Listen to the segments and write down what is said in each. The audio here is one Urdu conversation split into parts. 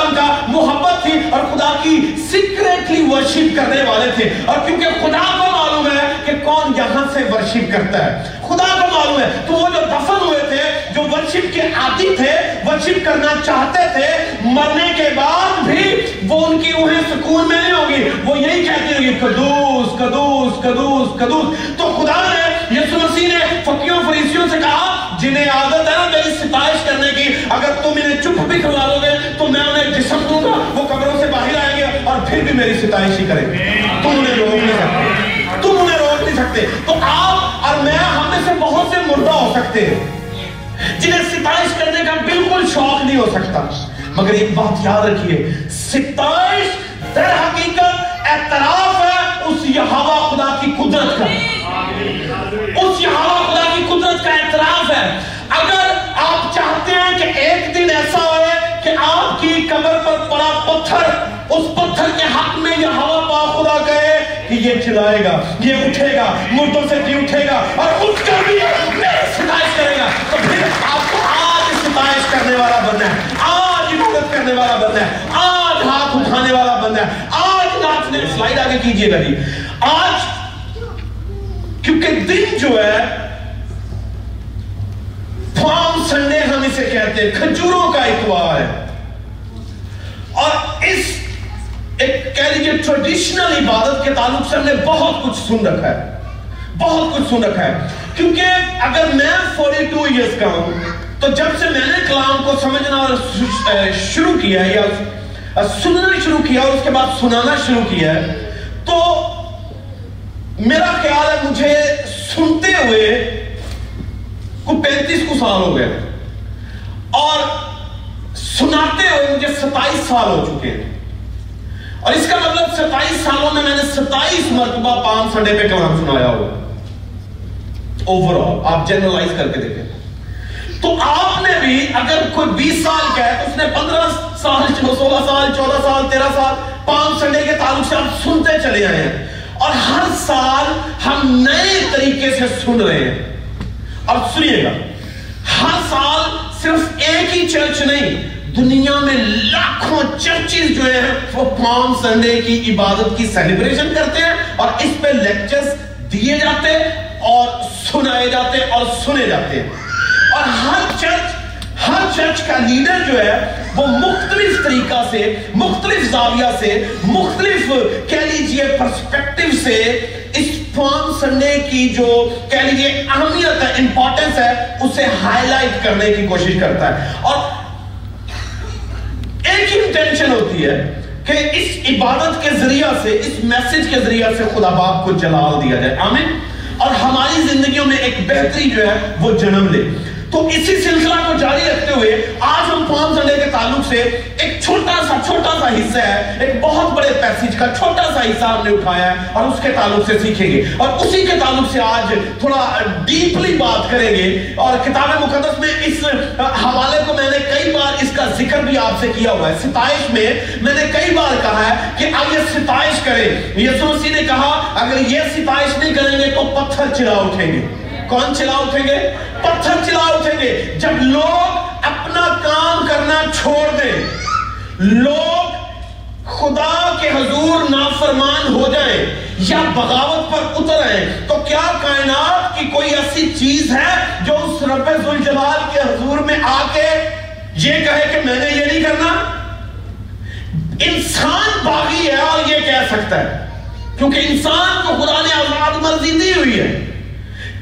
السلام کا محبت تھی اور خدا کی سیکریٹلی ورشپ کرنے والے تھے۔ اور کیونکہ خدا کو معلوم ہے کہ کون یہاں سے ورشپ کرتا ہے۔ خدا کو معلوم ہے۔ تو وہ جو دفن ہوئے تھے، جو ورشپ کے عادی تھے ورشپ کرنا چاہتے تھے، مرنے کے بعد بھی وہ ان کی روحیں سکون میں نہیں ہوگی۔ وہ یہی کہتے ہیں قدوس قدوس قدوس قدوس۔ تو خدا نے یسو مسیح نے فقیوں فریسیوں سے کہا جنہیں عادت ہے نا میری ستائش کرنے کی، اگر تم انہیں چپ بھی کروا دو گے، تو میں انہیں جسم دوں گا، وہ قبروں سے باہر آئیں گے اور پھر بھی میری ستائش ہی کریں گے۔ تم انہیں روک نہیں سکتے۔ تم انہیں روک نہیں سکتے۔ تو آپ اور میں ہم میں سے بہت سے مردہ ہو سکتے ہیں، جنہیں ستائش کرنے کا بالکل شوق نہیں ہو سکتا۔ مگر ایک بات یاد رکھیے، ستائش در حقیقت اعتراف ہے اس یہاں خدا کی قدرت کا۔ اس یہاں خدا اس پتھر کے حق میں یہ ہوا پا خدا کہے کہ یہ چلائے گا، یہ اٹھے گا، مردوں سے جی اٹھے گا اور اٹھ کر بھی میری ستائش کرے گا۔ تو پھر آپ کو آج ستائش کرنے والا بننا ہے، آج عبادت کرنے والا بننا ہے، آج ہاتھ اٹھانے والا بننا ہے۔ آج ناچنے سلائڈ آگے کیجیے گا جی۔ آج کیونکہ دن جو ہے فام سنڈے ہم اسے کہتے ہیں، کھجوروں کا اتوار ہے۔ اور اس ایک کہہ لیجیے ٹریڈیشنل عبادت کے تعلق سے ہم نے بہت کچھ سن رکھا ہے۔ بہت کچھ سن رکھا ہے۔ کیونکہ اگر میں فورٹی ٹو ایئرس کا ہوں، تو جب سے میں نے کلام کو سمجھنا اور شروع کیا ہے یا سننا شروع کیا اور اس کے بعد سنانا شروع کیا ہے، تو میرا خیال ہے مجھے سنتے ہوئے کو پینتیس کو سال ہو گئے اور سناتے ہوئے مجھے ستائیس سال ہو چکے ہیں۔ اور اس کا مطلب ستائیس سالوں میں میں نے ستائیس مرتبہ پانچ سنڈے پہ کلام سنایا ہوا اوور آل آپ جنرلائز کر کے دیکھیں۔ تو آپ نے بھی اگر کوئی بیس سال کا ہے تو اس نے پندرہ سال، سولہ سال، چودہ سال، تیرہ سال پانچ سنڈے کے تعلق سے آپ سنتے چلے آئے ہیں۔ اور ہر سال ہم نئے طریقے سے سن رہے ہیں۔ اور سنیے گا، ہر سال صرف ایک ہی چرچ نہیں دنیا میں لاکھوں چرچز جو ہیں، وہ پام سنڈے کی عبادت کی سیلیبریشن کرتے ہیں اور اس پہ لیکچرز دیے جاتے اور سنائے جاتے اور سنے جاتے ہیں۔ اور ہر چرچ ہر چرچ کا لیڈر جو ہے، وہ مختلف طریقہ سے، مختلف زاویہ سے، مختلف کہہ لیجیے پرسپیکٹیو سے اس فارم سنڈے کی جو کہہ لیجیے اہمیت ہے امپورٹنس ہے، اسے ہائی لائٹ کرنے کی کوشش کرتا ہے۔ اور ایک ہی انٹینشن ہوتی ہے کہ اس عبادت کے ذریعہ سے، اس میسج کے ذریعہ سے خدا باپ کو جلال دیا جائے۔ آمین؟ اور ہماری زندگیوں میں ایک بہتری جو ہے، وہ جنم لے۔ تو اسی سلسلہ کو جاری رکھتے ہوئے آج ہم پانچ سنڈے کے تعلق سے ایک چھوٹا سا چھوٹا سا حصہ ہے، ایک بہت بڑے پیسیج کا چھوٹا سا حصہ ہم نے اٹھایا ہے اور اس کے تعلق سے سیکھیں گے۔ اور اسی کے تعلق سے آج تھوڑا ڈیپلی بات کریں گے۔ اور کتاب مقدس میں اس حوالے کو میں نے کئی بار اس کا ذکر بھی آپ سے کیا ہوا ہے۔ ستائش میں میں نے کئی بار کہا ہے کہ آئیے ستائش کریں۔ یسو مسیح نے کہا، اگر یہ ستائش نہیں کریں گے تو پتھر چلا اٹھیں گے۔ کون چلا اٹھیں گے؟ پتھر چلا اٹھیں گے۔ جب لوگ اپنا کام کرنا چھوڑ دیں، لوگ خدا کے حضور نافرمان ہو جائیں یا بغاوت پر اتر آئیں، تو کیا کائنات کی کوئی ایسی چیز ہے جو اس رب ذوالجلال کے حضور میں آ کے یہ کہے کہ میں نے یہ نہیں کرنا؟ انسان باغی ہے اور یہ کہہ سکتا ہے، کیونکہ انسان کو خدا نے آزاد مرضی دی ہوئی ہے۔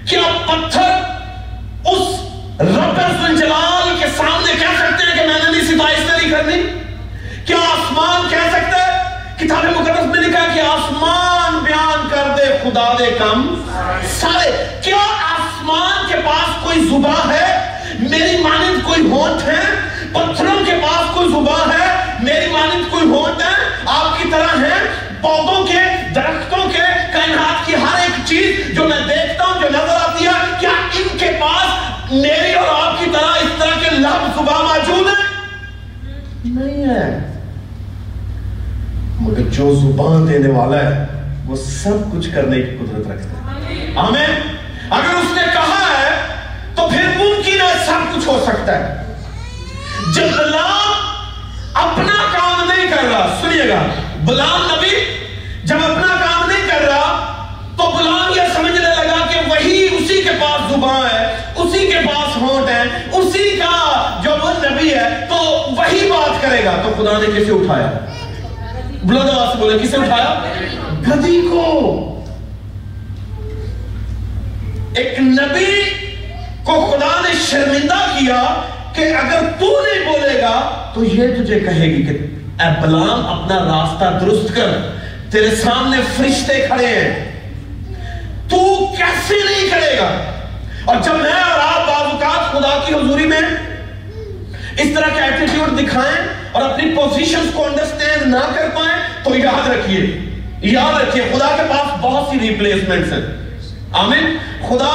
کیا پتھر اس رب جلال کے سامنے کہہ سکتے ہیں کہ میں نے بھی ستائش نہیں کرنی۔ کیا آسمان کہہ سکتے ہیں کتاب مقدس میں لکھا کہ آسمان بیان کر دے، خدا دے کم۔ سارے، کیا آسمان کے پاس کوئی زبان ہے؟ میری مانند کوئی ہونٹ ہے؟ پتھروں کے پاس کوئی زبان ہے؟ میری مانند کوئی ہونٹ ہے؟ آپ کی طرح ہے پودوں کے، درختوں کے، کائنات کی ہر ایک چیز جو میں دیکھتا میری اور آپ کی طرح اس طرح کے لب صبح موجود ہے نہیں ہے۔ مگر جو زبان دینے والا ہے، وہ سب کچھ کرنے کی قدرت رکھتا ہے۔ آمین۔ اگر اس نے کہا ہے، تو پھر ممکن ہے سب کچھ ہو سکتا ہے۔ جب اللہ اپنا غلام نبی، جب وہی بات کرے گا؟ تو خدا نے کسے اٹھایا؟ بلند آواز سے بولے، کسے اٹھایا؟ گدی کو۔ ایک نبی کو خدا نے شرمندہ کیا کہ اگر تو نہیں بولے گا، تو یہ تجھے کہے گی کہ اے بلام اپنا راستہ درست کر۔ تیرے سامنے فرشتے کھڑے ہیں۔ تو کیسے نہیں کرے گا؟ اور جب میں اور آپ بعض اوقات خدا کی حضوری میں اس طرح کے ایٹیٹیوڈ دکھائیں اور اپنی پوزیشنز کو انڈرسٹینڈ نہ کر پائیں تو یاد رکھیے یاد رکھیے، خدا کے پاس بہت سی ریپلیسمنٹس ہیں۔ آمین؟ خدا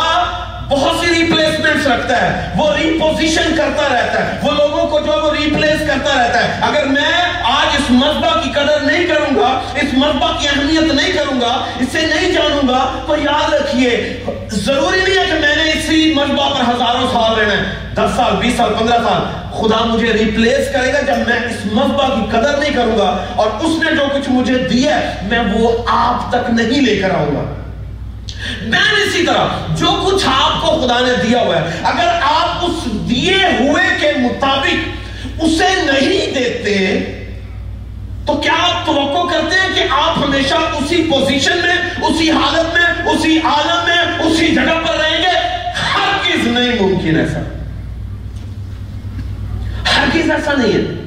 بہت سی ریپلیسمنٹس رکھتا ہے۔ وہ ریپوزیشن کرتا رہتا ہے۔ وہ لوگوں کو جو وہ ریپلیس کرتا رہتا ہے۔ اگر میں آج اس مذبح کی قدر نہیں کروں گا، اس مذبح کی اہمیت نہیں کروں گا، اسے نہیں جانوں گا، تو یاد رکھیے، ضروری نہیں ہے کہ میں نے اسی مذبح پر ہزاروں سال رہنا ہے۔ دس سال، بیس سال، پندرہ سال۔ خدا مجھے ریپلیس کرے گا جب میں اس مذبح کی قدر نہیں کروں گا۔ اور اس نے جو کچھ مجھے دیا ہے، میں وہ آپ تک نہیں لے کر آؤں گا۔ بہن اسی طرح جو کچھ آپ کو خدا نے دیا ہوا ہے، اگر آپ اس دیے ہوئے کے مطابق اسے نہیں دیتے، تو کیا آپ توقع کرتے ہیں کہ آپ ہمیشہ اسی پوزیشن میں، اسی حالت میں، اسی عالم میں، اسی جگہ پر رہیں گے؟ ہر چیز نہیں ممکن ایسا۔ ہر چیز ایسا نہیں ہے۔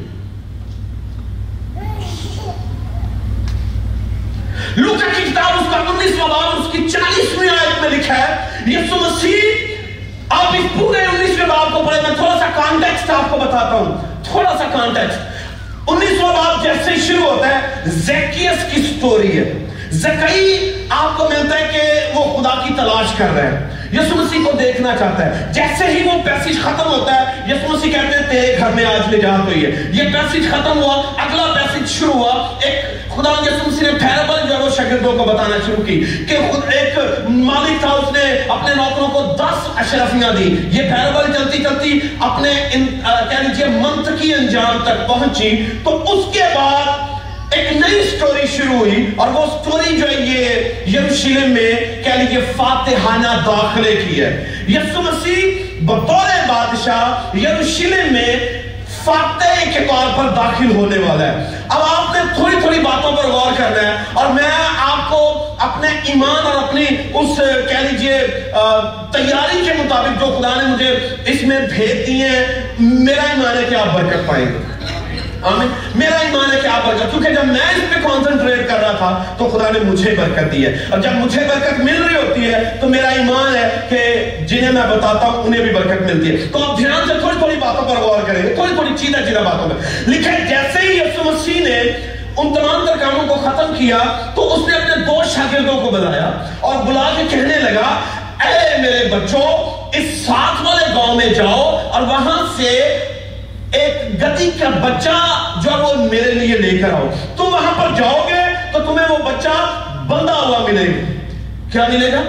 لوکا کی کتاب اس کا انیسواں باب اس کی چالیسویں آیت میں لکھا ہے یسو مسیح، آپ اس پورے انیسویں باب کو پڑھیں، میں تھوڑا سا کانٹیکسٹ آپ کو بتاتا ہوں، تھوڑا سا کانٹیکسٹ انیسواں باب جیسے شروع ہوتا ہے زیکیس کی سٹوری ہے۔ زکائی آپ کو ملتا ہے کہ وہ خدا کی تلاش کر رہے ہیں یسو مسیح کو دیکھنا چاہتا ہے۔ جیسے ہی وہ پیسیج ختم ہوتا ہے یسو مسیح کہتے ہیں، تیرے گھر میں آج نجات ہوئی ہے یہ. پیسیج ختم ہوا، اگلا پیسیج شروع ہوا۔ ایک خدا یسو مسیح نے پیرابل جو ہے وہ شاگردوں کو بتانا شروع کی کہ خود ایک مالک تھا، اس نے اپنے نوکروں کو دس اشرفیاں دی یہ پیرابل چلتی چلتی اپنے کہہ لیجیے منطقی انجام تک پہنچی۔ تو اس کے بعد ایک نئی سٹوری شروع ہوئی اور وہ سٹوری جو ہے یہ یروشلم میں کہہ لیجیے فاتحانہ داخلے کی ہے۔ یسو مسیح بطور بادشاہ یروشلم میں فاتح کے طور پر داخل ہونے والا ہے۔ اب آپ نے تھوڑی تھوڑی باتوں پر غور کرنا ہے اور میں آپ کو اپنے ایمان اور اپنی اس، کہہ لیجیے تیاری کے مطابق جو خدا نے مجھے اس میں بھیج دی ہیں میرا ایمان ہے کہ آپ برکت پائیں گے۔ آمین. میرا ایمان ہے کہ آپ برکت، کیونکہ جب میں اس پہ کانسنٹریٹ کر رہا تھا، تو خدا نے مجھے برکت دی ہے۔ اور جب مجھے برکت مل رہی ہوتی ہے، تو میرا ایمان ہے کہ جنہیں میں بتاتا ہوں، انہیں بھی برکت ملتی ہے۔ تو آپ دھیان سے تھوڑی تھوڑی باتوں پر غور کریں گے تھوڑی تھوڑی چیزیں چیزیں باتوں پر۔ لکھا جیسے ہی یسو مسیح نے ان تمام تر کاموں کو ختم کیا، تو اس نے اپنے دو شاگردوں کو بلایا اور بلا کے کہنے لگا، اے میرے بچوں، اس ساتھ والے گاؤں میں جاؤ اور وہاں سے ایک گدی کا بچہ جو وہ میرے لیے لے کر آؤ۔ تم وہاں پر جاؤ گے تو تمہیں وہ بچہ بندہ ہوا ملے گا۔ کیا ملے گا؟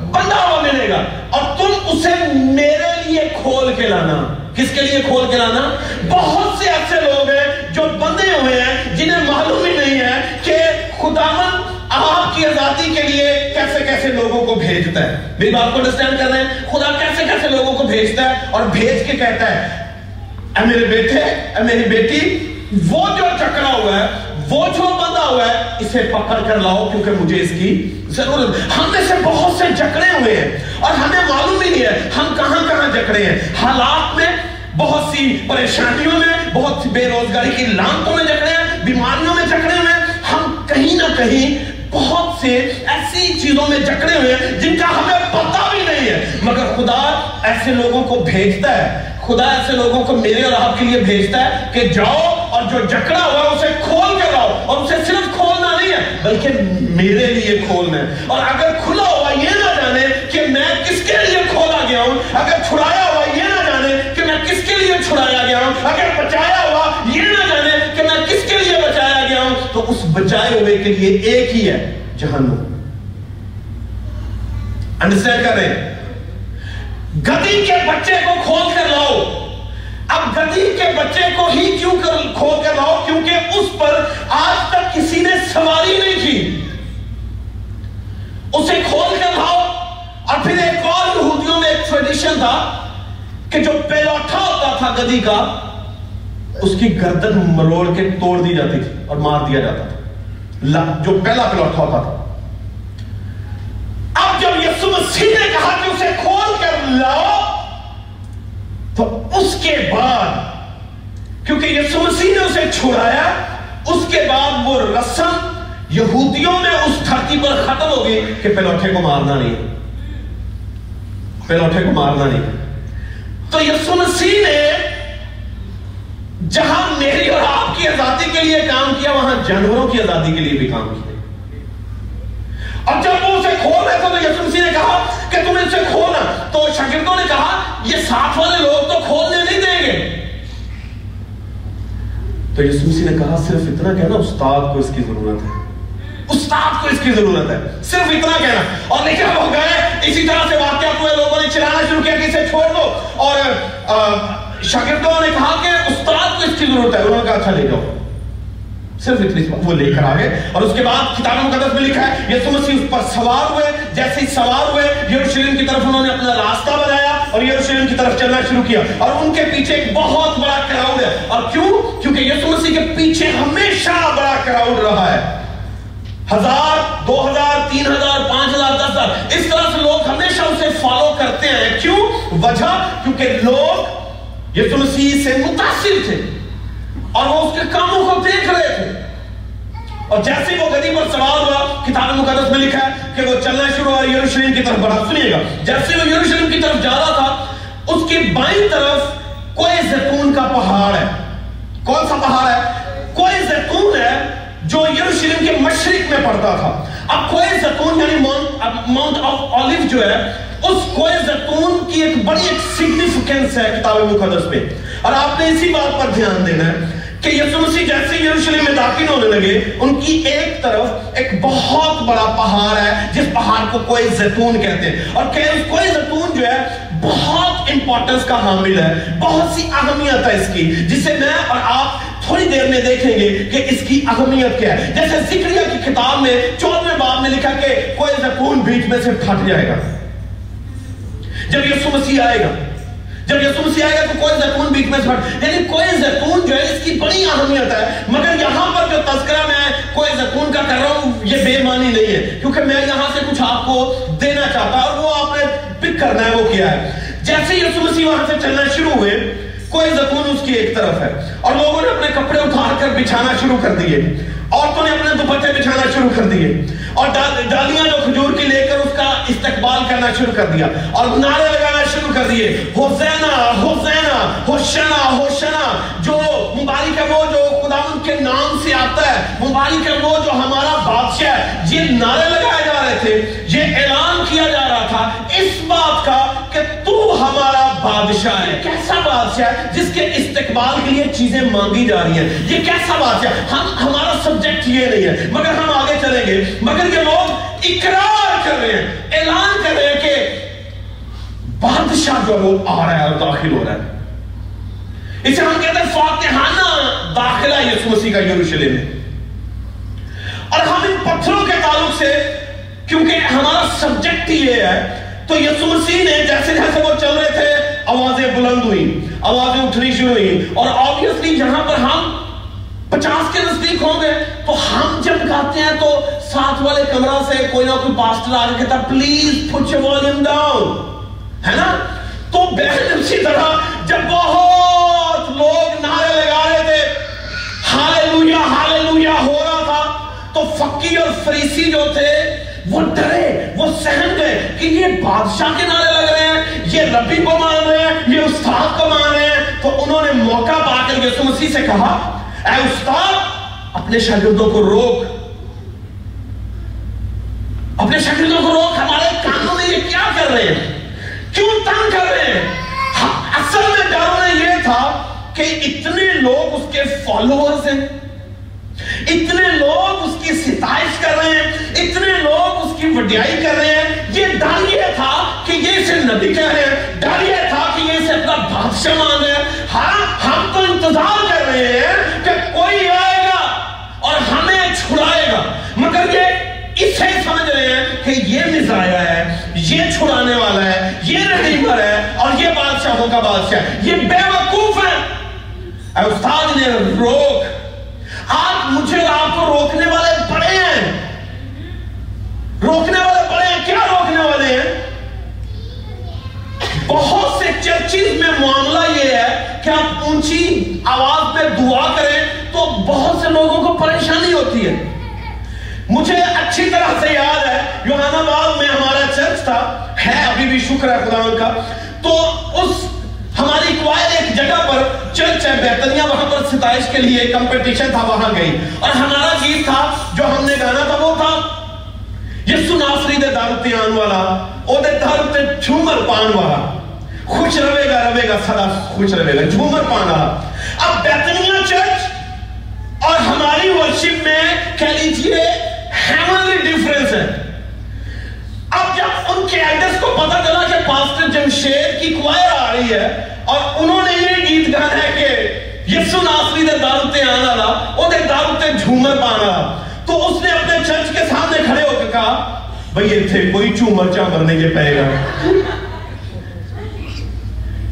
بندہ ہوا ملے گا۔ اور تم اسے میرے لیے کھول کے لانا۔ کس کے لیے کھول کے لانا؟ بہت سے ایسے لوگ ہیں جو بندے ہوئے ہیں جنہیں معلوم ہی نہیں ہے کہ خداون آپ کی آزادی کے لیے کیسے کیسے لوگوں کو بھیجتا ہے۔ میری بات کو انڈرسٹینڈ کر رہے ہیں؟ خدا کیسے کیسے لوگوں کو بھیجتا ہے اور بھیج کے کہتا ہے اے میرے بیٹے اے میری بیٹی، وہ جو چکرا ہوا ہے، وہ جو بندہ ہوا ہے، اسے پکڑ کر لاؤ کیونکہ مجھے اس کی ضرورت ہم میں سے بہت سے جکڑے ہوئے ہیں اور ہمیں معلوم ہی نہیں ہے ہم کہاں کہاں جکڑے ہیں۔ حالات میں بہت سی پریشانیوں میں، بہت سی بے روزگاری کی لانتوں میں جکڑے ہیں، بیماریوں میں جکڑے ہوئے ہیں۔ ہم کہیں نہ کہیں بہت سے ایسی چیزوں میں جکڑے ہوئے ہیں جن کا ہمیں پتہ بھی نہیں ہے۔ مگر خدا ایسے لوگوں کو بھیجتا ہے خدا ایسے لوگوں کو میرے اور آپ کے لیے بھیجتا ہے کہ جاؤ اور جو جکڑا ہوا ہے اسے کھول کے لاؤ اور اسے صرف کھولنا نہیں ہے، بلکہ میرے لیے کھولنا ہے۔ اور اگر کھلا ہوا یہ نہ جانے کہ میں کس کے لیے کھولا گیا ہوں، اگر چھڑایا ہوا یہ نہ جانے کہ میں کس کے لیے چھڑایا گیا ہوں، اگر بچایا ہوا یہ نہ جانے کہ میں کس کے لیے بچایا گیا ہوں، تو اس بچائے ہوئے کے لیے ایک ہی ہے، جہنم۔ انڈرسٹینڈ کر رہے ہیں؟ گدی کے بچے کو کھول کر لاؤ۔ اب گدی کے بچے کو ہی کیوں کھول کر لاؤ؟ کیونکہ اس پر آج تک کسی نے سواری نہیں کی۔ اسے کھول کر لاؤ۔ اور پھر ایک اور یہودیوں میں ایک ٹریڈیشن تھا کہ جو پیلوٹھا ہوتا تھا گدی کا، اس کی گردن مروڑ کے توڑ دی جاتی تھی اور مار دیا جاتا تھا۔ جو پہلا پیلوٹھا ہوتا تھا۔ اب جب یسو مسیح نے کہا کہ اسے کھول لاؤ تو اس کے بعد، کیونکہ یسو مسیح نے اسے چھڑایا، اس کے بعد وہ رسم یہودیوں میں اس دھرتی پر ختم ہو گئی کہ پلوٹے کو مارنا نہیں۔ پلوٹے کو مارنا نہیں۔ تو یسو مسیح نے جہاں میری اور آپ کی آزادی کے لیے کام کیا، وہاں جانوروں کی آزادی کے لیے بھی کام کیا۔ اور جب وہ اسے کھول رہے تھے تو یسو مسیح نے کہا کہ تم اسے کھولنا۔ تو شاگردوں نے کہا، یہ ساتھ والے لوگ تو کھولنے نہیں دیں گے۔ تو یسو مسیح نے کہا، صرف اتنا کہنا استاد کو اس کی ضرورت ہے۔ استاد کو اس کی ضرورت ہے۔ صرف اتنا کہنا۔ اور لیکن وہ گئے، اسی طرح سے واقعات ہوئے لوگوں نے چلانا شروع کیا کہ اسے چھوڑ دو۔ اور شاگردوں نے کہا کہ استاد کو اس کی ضرورت ہے۔ انہوں نے کہا اچھا لے جاؤ۔ صرف اتنی وہ لے کر آگے۔ اور اس کے بعد کتاب مقدس میں لکھا ہے یسو مسیح اس پر سوار ہوئے، جیسے ہی سوار ہوئے یروشلم کی طرف انہوں نے اپنا راستہ بنایا اور یروشلم کی طرف چلنا شروع کیا۔ اور ان کے پیچھے ایک بہت بڑا کراؤڈ ہے۔ اور کیوں؟ کیونکہ یسو مسیح کے پیچھے ہمیشہ بڑا کراؤڈ رہا ہے۔ ہزار، دو ہزار، تین ہزار، پانچ ہزار، دس ہزار۔ اس طرح سے لوگ ہمیشہ اسے فالو کرتے ہیں۔ کیوں؟ وجہ، کیونکہ لوگ یسو مسیح سے متاثر تھے۔ اور وہ اس کے کاموں کو دیکھ رہے تھے۔ اور جیسے وہ گدی پر سوال ہوا، کتاب مقدس میں لکھا ہے کہ وہ چلنا شروع ہوا یروشلم کی طرف بڑا سنیے گا۔ جیسے وہ یروشلم کی طرف جا رہا تھا، اس کی بائیں طرف کوئی زیتون کا پہاڑ ہے۔ کون سا پہاڑ ہے؟ کوئی زیتون ہے جو یروشلم کے مشرق میں پڑتا تھا۔ اب کوئی زیتون یعنی ماؤنٹ آف آلیو جو ہے، اس کوئی زیتون کی ایک بڑی ایک سگنیفیکنس ہے کتاب مقدس میں۔ اور آپ نے اسی بات پر دھیان دینا ہے۔ کہ یسو مسیح جیسے یروشلم میں داخل ہونے لگے، ان کی ایک طرف ایک بہت بڑا پہاڑ ہے، جس پہاڑ کو کوئی زیتون کہتے ہیں۔ اور کہ کوئی زیتون جو ہے، بہت امپورٹنس کا حامل ہے۔ بہت سی اہمیت ہے اس کی، جسے میں اور آپ تھوڑی دیر میں دیکھیں گے کہ اس کی اہمیت کیا ہے۔ جیسے ذکریہ کی کتاب میں چودہ باب میں لکھا کہ کوئی زکون بیچ میں سے پھٹ جائے گا۔ جب یسو مسیح آئے گا جب یسو مسیح آئے گا تو کوئی زیتون بیچ میں سے یعنی کوئی زیتون جو ہے اس کی بڑی اہمیت ہے، مگر یہاں پر جو تذکرہ میں کوئی زیتون کا کر رہا ہوں، یہ بے معنی نہیں ہے، کیونکہ میں یہاں سے کچھ آپ کو دینا چاہتا اور وہ آپ نے پک کرنا ہے، وہ کیا ہے۔ جیسے یسو مسیح وہاں سے چلنا شروع ہوئے، کوئی زکون اس کی ایک طرف ہے، اور لوگوں نے اپنے کپڑے اتار کر بچھانا شروع کر دیے، عورتوں نے اپنے دوپٹے بچھانا شروع کر دیے۔ اور ڈالیاں جو کھجور کی لے کر اس کا استقبال کرنا شروع کر دیا اور نعرے لگانا شروع کر دیے۔ حسینہ حسینہ ہوشنا ہوشنا جو مبارک ہے وہ جو خدا ان کے نام سے آتا ہے، مبارک ہے وہ جو ہمارا بادشاہ ہے۔ یہ نعرے لگائے جا رہے تھے، یہ اعلان کیا جا رہا تھا اس بات کا کہ تو ہمارا بادشاہ ہے. کیسا بادشاہ ہے جس کے استقبال کے لیے چیزیں مانگی جا رہی ہیں؟ یہ کیسا بادشاہ ہم ہمارا سبجیکٹ یہ نہیں ہے. مگر ہم آگے چلیں گے. مگر یہ لوگ اقرار کر رہے ہیں. اعلان کر رہے ہیں کہ بادشاہ جو وہ آ رہا ہے اور داخل ہو رہا ہے. اسے ہم کہتے ہیں فاتحانہ داخلہ یسو مسیح کا یروشلم میں. اور ہم ان پتھروں کے تعلق سے کیونکہ ہمارا سبجیکٹ ہی یہ ہے، تو یسو مسیح نے جیسے جیسے وہ چل رہے تھے آوازیں بلند ہوئی آوازیں اٹھنی شروع ہوئی اور آبویسلی یہاں پر ہم پچاس کے نزدیک ہوں گے۔ تو ہم جب گاتے ہیں تو ساتھ والے کمرہ سے کوئی نہ کوئی پاسٹر آ کہتا please put your volume down ہے نا؟ تو بہن اسی طرح جب بہت لوگ نعرے لگا رہے تھے، ہاللویا ہاللویا ہو رہا تھا، تو فقی اور فریسی جو تھے وہ ڈرے، وہ سہن گئے کہ یہ بادشاہ کے نعرے لگ رہے ہیں، یہ ربی کو مان رہے ہیں، یہ استاد کو مان رہے ہیں۔ تو انہوں نے موقع پا کر یسو مسیح سے کہا، اے استاد، اپنے شاگردوں کو روک۔ اپنے شاگردوں کو روک، ہمارے کانوں میں یہ کیا کر رہے ہیں؟ کیوں تنگ کر رہے ہیں؟ اصل میں ڈر یہ تھا کہ اتنے لوگ اس کے فالوورز ہیں۔ اتنے لوگ اس کی ستائش کر رہے ہیں، اتنے لوگ اس کی وڈیائی کر رہے ہیں۔ یہ ڈر یہ تھا کہ یہ اسے نبی کہہ رہے ہیں، ڈر یہ تھا کہ یہ اسے اپنا بادشاہ مان رہے ہیں۔ ہاں ہم تو انتظار کر رہے ہیں کہ کوئی آئے گا اور ہمیں چھڑائے گا۔ مگر یہ اسے سمجھ رہے ہیں کہ یہ مزایا ہے، یہ چھڑانے والا ہے، یہ رحیمر ہے اور یہ بادشاہوں کا بادشاہ ہے۔ یہ بے وقوف ہے۔ اے استاد نے روک آج مجھے اور آپ کو روکنے والے بڑے ہیں۔ روکنے والے بڑے ہیں۔ کیا روکنے والے ہیں؟ بہت سے چرچز میں معاملہ یہ ہے کہ آپ اونچی آواز میں دعا کریں تو بہت سے لوگوں کو پریشانی ہوتی ہے۔ مجھے اچھی طرح سے یاد ہے یوہان آباد میں ہمارا چرچ تھا۔ ہے، ابھی بھی شکر ہے خدا کا۔ تو اس ہماری کوائر ایک جگہ پر چرچ ہے بیتنیا وہاں پر ستائش کے لیے کمپٹیشن تھا، وہاں گئی۔ اور ہمارا گیت تھا، جو ہم نے گانا تھا، وہ تھا یسو ناصری دے دارتے آن والا، او دے دارتے جھومر پان والا۔ خوش رہے گا رہے گا سدا خوش رہے گا جھومر پان والا۔ اب بیتنیا چرچ اور ہماری ورشپ میں کہہ لیجیے ہیمنلی ڈیفرنس ہے۔ اب جب ان کے ایڈرس کو پتا چلا کہ پاسٹر جمشید کی کوائر آ رہی ہے اور انہوں نے یہ گیت گانا ہے کہ یسو ناصری دے دارتے آنا لا او دے دارتے جھومر پانا۔ تو اس نے اپنے چرچ کے سامنے کھڑے ہو کے کہا، بھئی یہ تھے کوئی چومر چامر نہیں کے پائے گا۔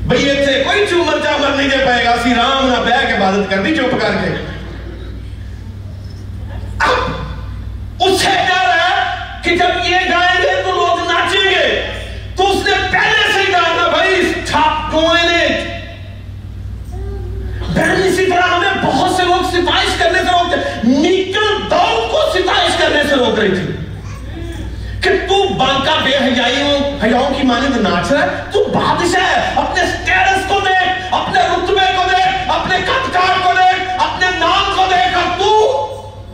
بھئی یہ تھے کوئی چومر چامر نہیں کے پائے گا۔ سی رام نہ بے کے عبادت کر دی چپ کر کے۔ اب اس سے ڈر ہے کہ جب یہ گائیں گے تو لوگ ناچیں گے تو اس نے پہلے سے ہی کہا بھائی اسٹاپ ڈوئنگ بہن اسی طرح ہمیں بہت سے لوگ ستائش کرنے سے روکتے نیکل داؤد کو ستائش کرنے سے روک رہی تھی کہ تو بانکا بے حیائیوں، حیاؤں کی مانند ناچ رہا ہے۔ تو بادشاہ ہے، اپنے سٹیرس کو دیکھ، اپنے رتبے کو دیکھ، اپنے قدکار کو دیکھ، اپنے نام کو دیکھ، اور تو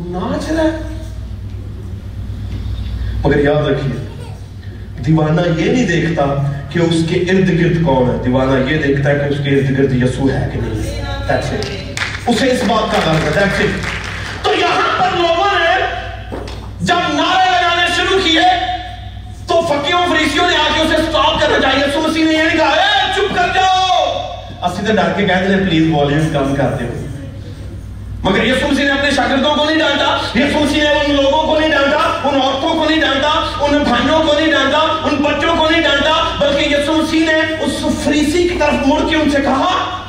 ناچ رہا ہے۔ مگر یاد رکھیے، دیوانہ یہ نہیں دیکھتا کہ اس کے ارد گرد کون ہے؟ دیوانہ یہ دیکھتا ہے کہ اس کے ارد گرد یسوع ہے کہ نہیں That's it. اسے اس بات کا غرض ہے۔ That's it. تو یہاں پر لوگوں نے جب نعرے لگانے شروع کیے، تو فقیوں فریسیوں نے آ کے اسے سٹاپ کرنا چاہیے، یسوع مسیح نے یہ نہیں کہا، اے، چپ کر جاؤ! اسی تو ڈر کے کہتے ہیں پلیز والیوم کم کر دو مگر یسوع مسیح نے اپنے شاگردوں کو نہیں ڈانٹا، یسوع مسیح نے ان لوگوں کو نہیں ڈانٹا، ان عورتوں کو نہیں ڈانٹا، ان بھائیوں کو نہیں ڈانٹا، ان بچوں کو نہیں ڈانٹا، بلکہ یسوع مسیح نے اس فریسی کی طرف مڑ کے ان سے کہا،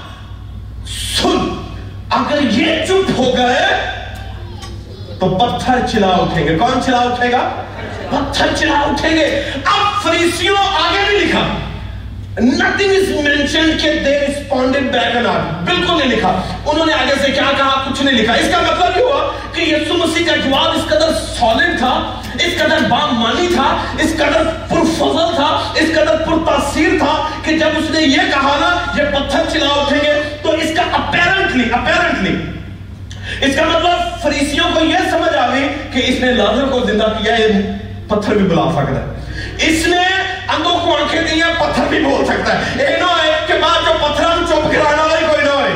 سن، اگر یہ چپ ہو گئے تو پتھر چلا اٹھیں گے۔ کون چلا اٹھے گا؟ پتھر چلا اٹھیں گے۔ اب فریسیوں آگے نہیں لکھا۔ Nothing is mentioned کہ they responded back or not. بالکل نہیں لکھا۔ انہوں نے آگے سے کیا کہا؟ کچھ نہیں لکھا۔ اس کا مطلب یہ ہوا کہ یسوع مسیح کا جواب اس قدر سالڈ تھا، اس قدر بامانی تھا، اس قدر پرفضل تھا، اس قدر پرتاثیر تھا کہ جب اس نے یہ کہا نا، یہ پتھر چلا اٹھیں گے، تو اس کا اپیرنٹلی اپیرنٹلی اس کا مطلب فریسیوں کو یہ سمجھ آ گئی کہ اس نے لازر کو زندہ کیا، یہ پتھر بھی بلا سکتا ہے۔ اس نے اندھوں کو آنکھیں دی ہیں پتھر بھی بول سکتا ہے اے نو ہے کہ بعد جو پتھر ہم چپ کرانا والی کوئی نہ ہوئے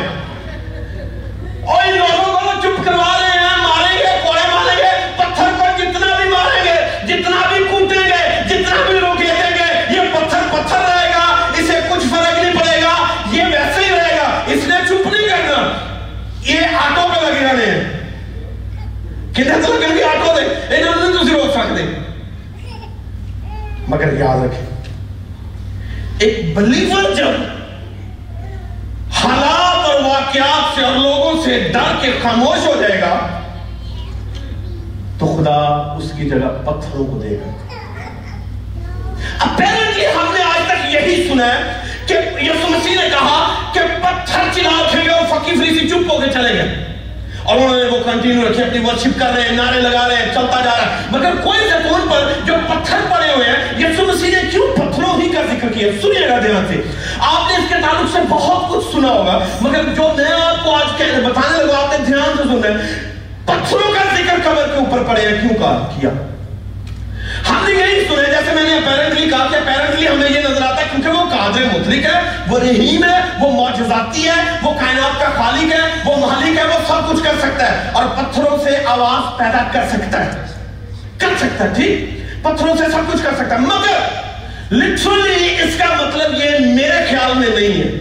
اور ان لوگوں کو چپ کروا رہے ہیں ماریں گے کوڑے ماریں گے پتھر کو جتنا بھی ماریں گے جتنا بھی کوٹیں گے جتنا بھی روکے دیں گے یہ پتھر پتھر رہے گا اسے کچھ فرق نہیں پڑے گا یہ ویسے ہی رہے گا اس نے چپ نہیں کرنا یہ آٹو پہ لگے رہنے ہیں کتنے تو لگے آٹو دے انہوں نے مگر یاد رکھیں، ایک بلیور جب حالات اور واقعات سے اور لوگوں سے ڈر کے خاموش ہو جائے گا، تو خدا اس کی جگہ پتھروں کو دے گا۔ اپیرنٹلی ہم نے آج تک یہی سنا ہے کہ یسوع مسیح نے کہا کہ پتھر چلا اٹھیں گے اور فقی فریسی چپ ہو کے چلے گئے۔ اور انہوں نے وہ کنٹینیو رکھی، اپنی ورشپ کر رہے ہیں نعرے لگا رہے ہیں چلتا جا رہا ہے۔ مگر کوئی زیتون پر جو پتھر پڑے ہوئے ہیں، یسو مسیح نے کیوں پتھروں ہی کا ذکر کیا؟ سنیے گا دھیان سے۔ آپ نے اس کے تعلق سے بہت کچھ سنا ہوگا، مگر جو میں آپ کو آج کہنے بتانے لگا، آپ نے دھیان سے سننا ہے۔ پتھروں کا ذکر قبر کے اوپر پڑے ہیں، کیوں کہا کیا؟ ہم نے یہی سنے جیسے میں نے اپیرنٹلی کہا کہ اپیرنٹلی ہمیں یہ نظر آتا ہے کیونکہ وہ قادر مطلق ہے، وہ رحیم ہے، وہ معجزاتی ہے، وہ کائنات کا خالق ہے، وہ مالک ہے، وہ سب کچھ کر سکتا ہے اور پتھروں سے آواز پیدا کر سکتا ہے۔ کر سکتا ہے، ٹھیک؟ پتھروں سے سب کچھ کر سکتا ہے۔ مگر لٹرلی اس کا مطلب یہ میرے خیال میں نہیں ہے۔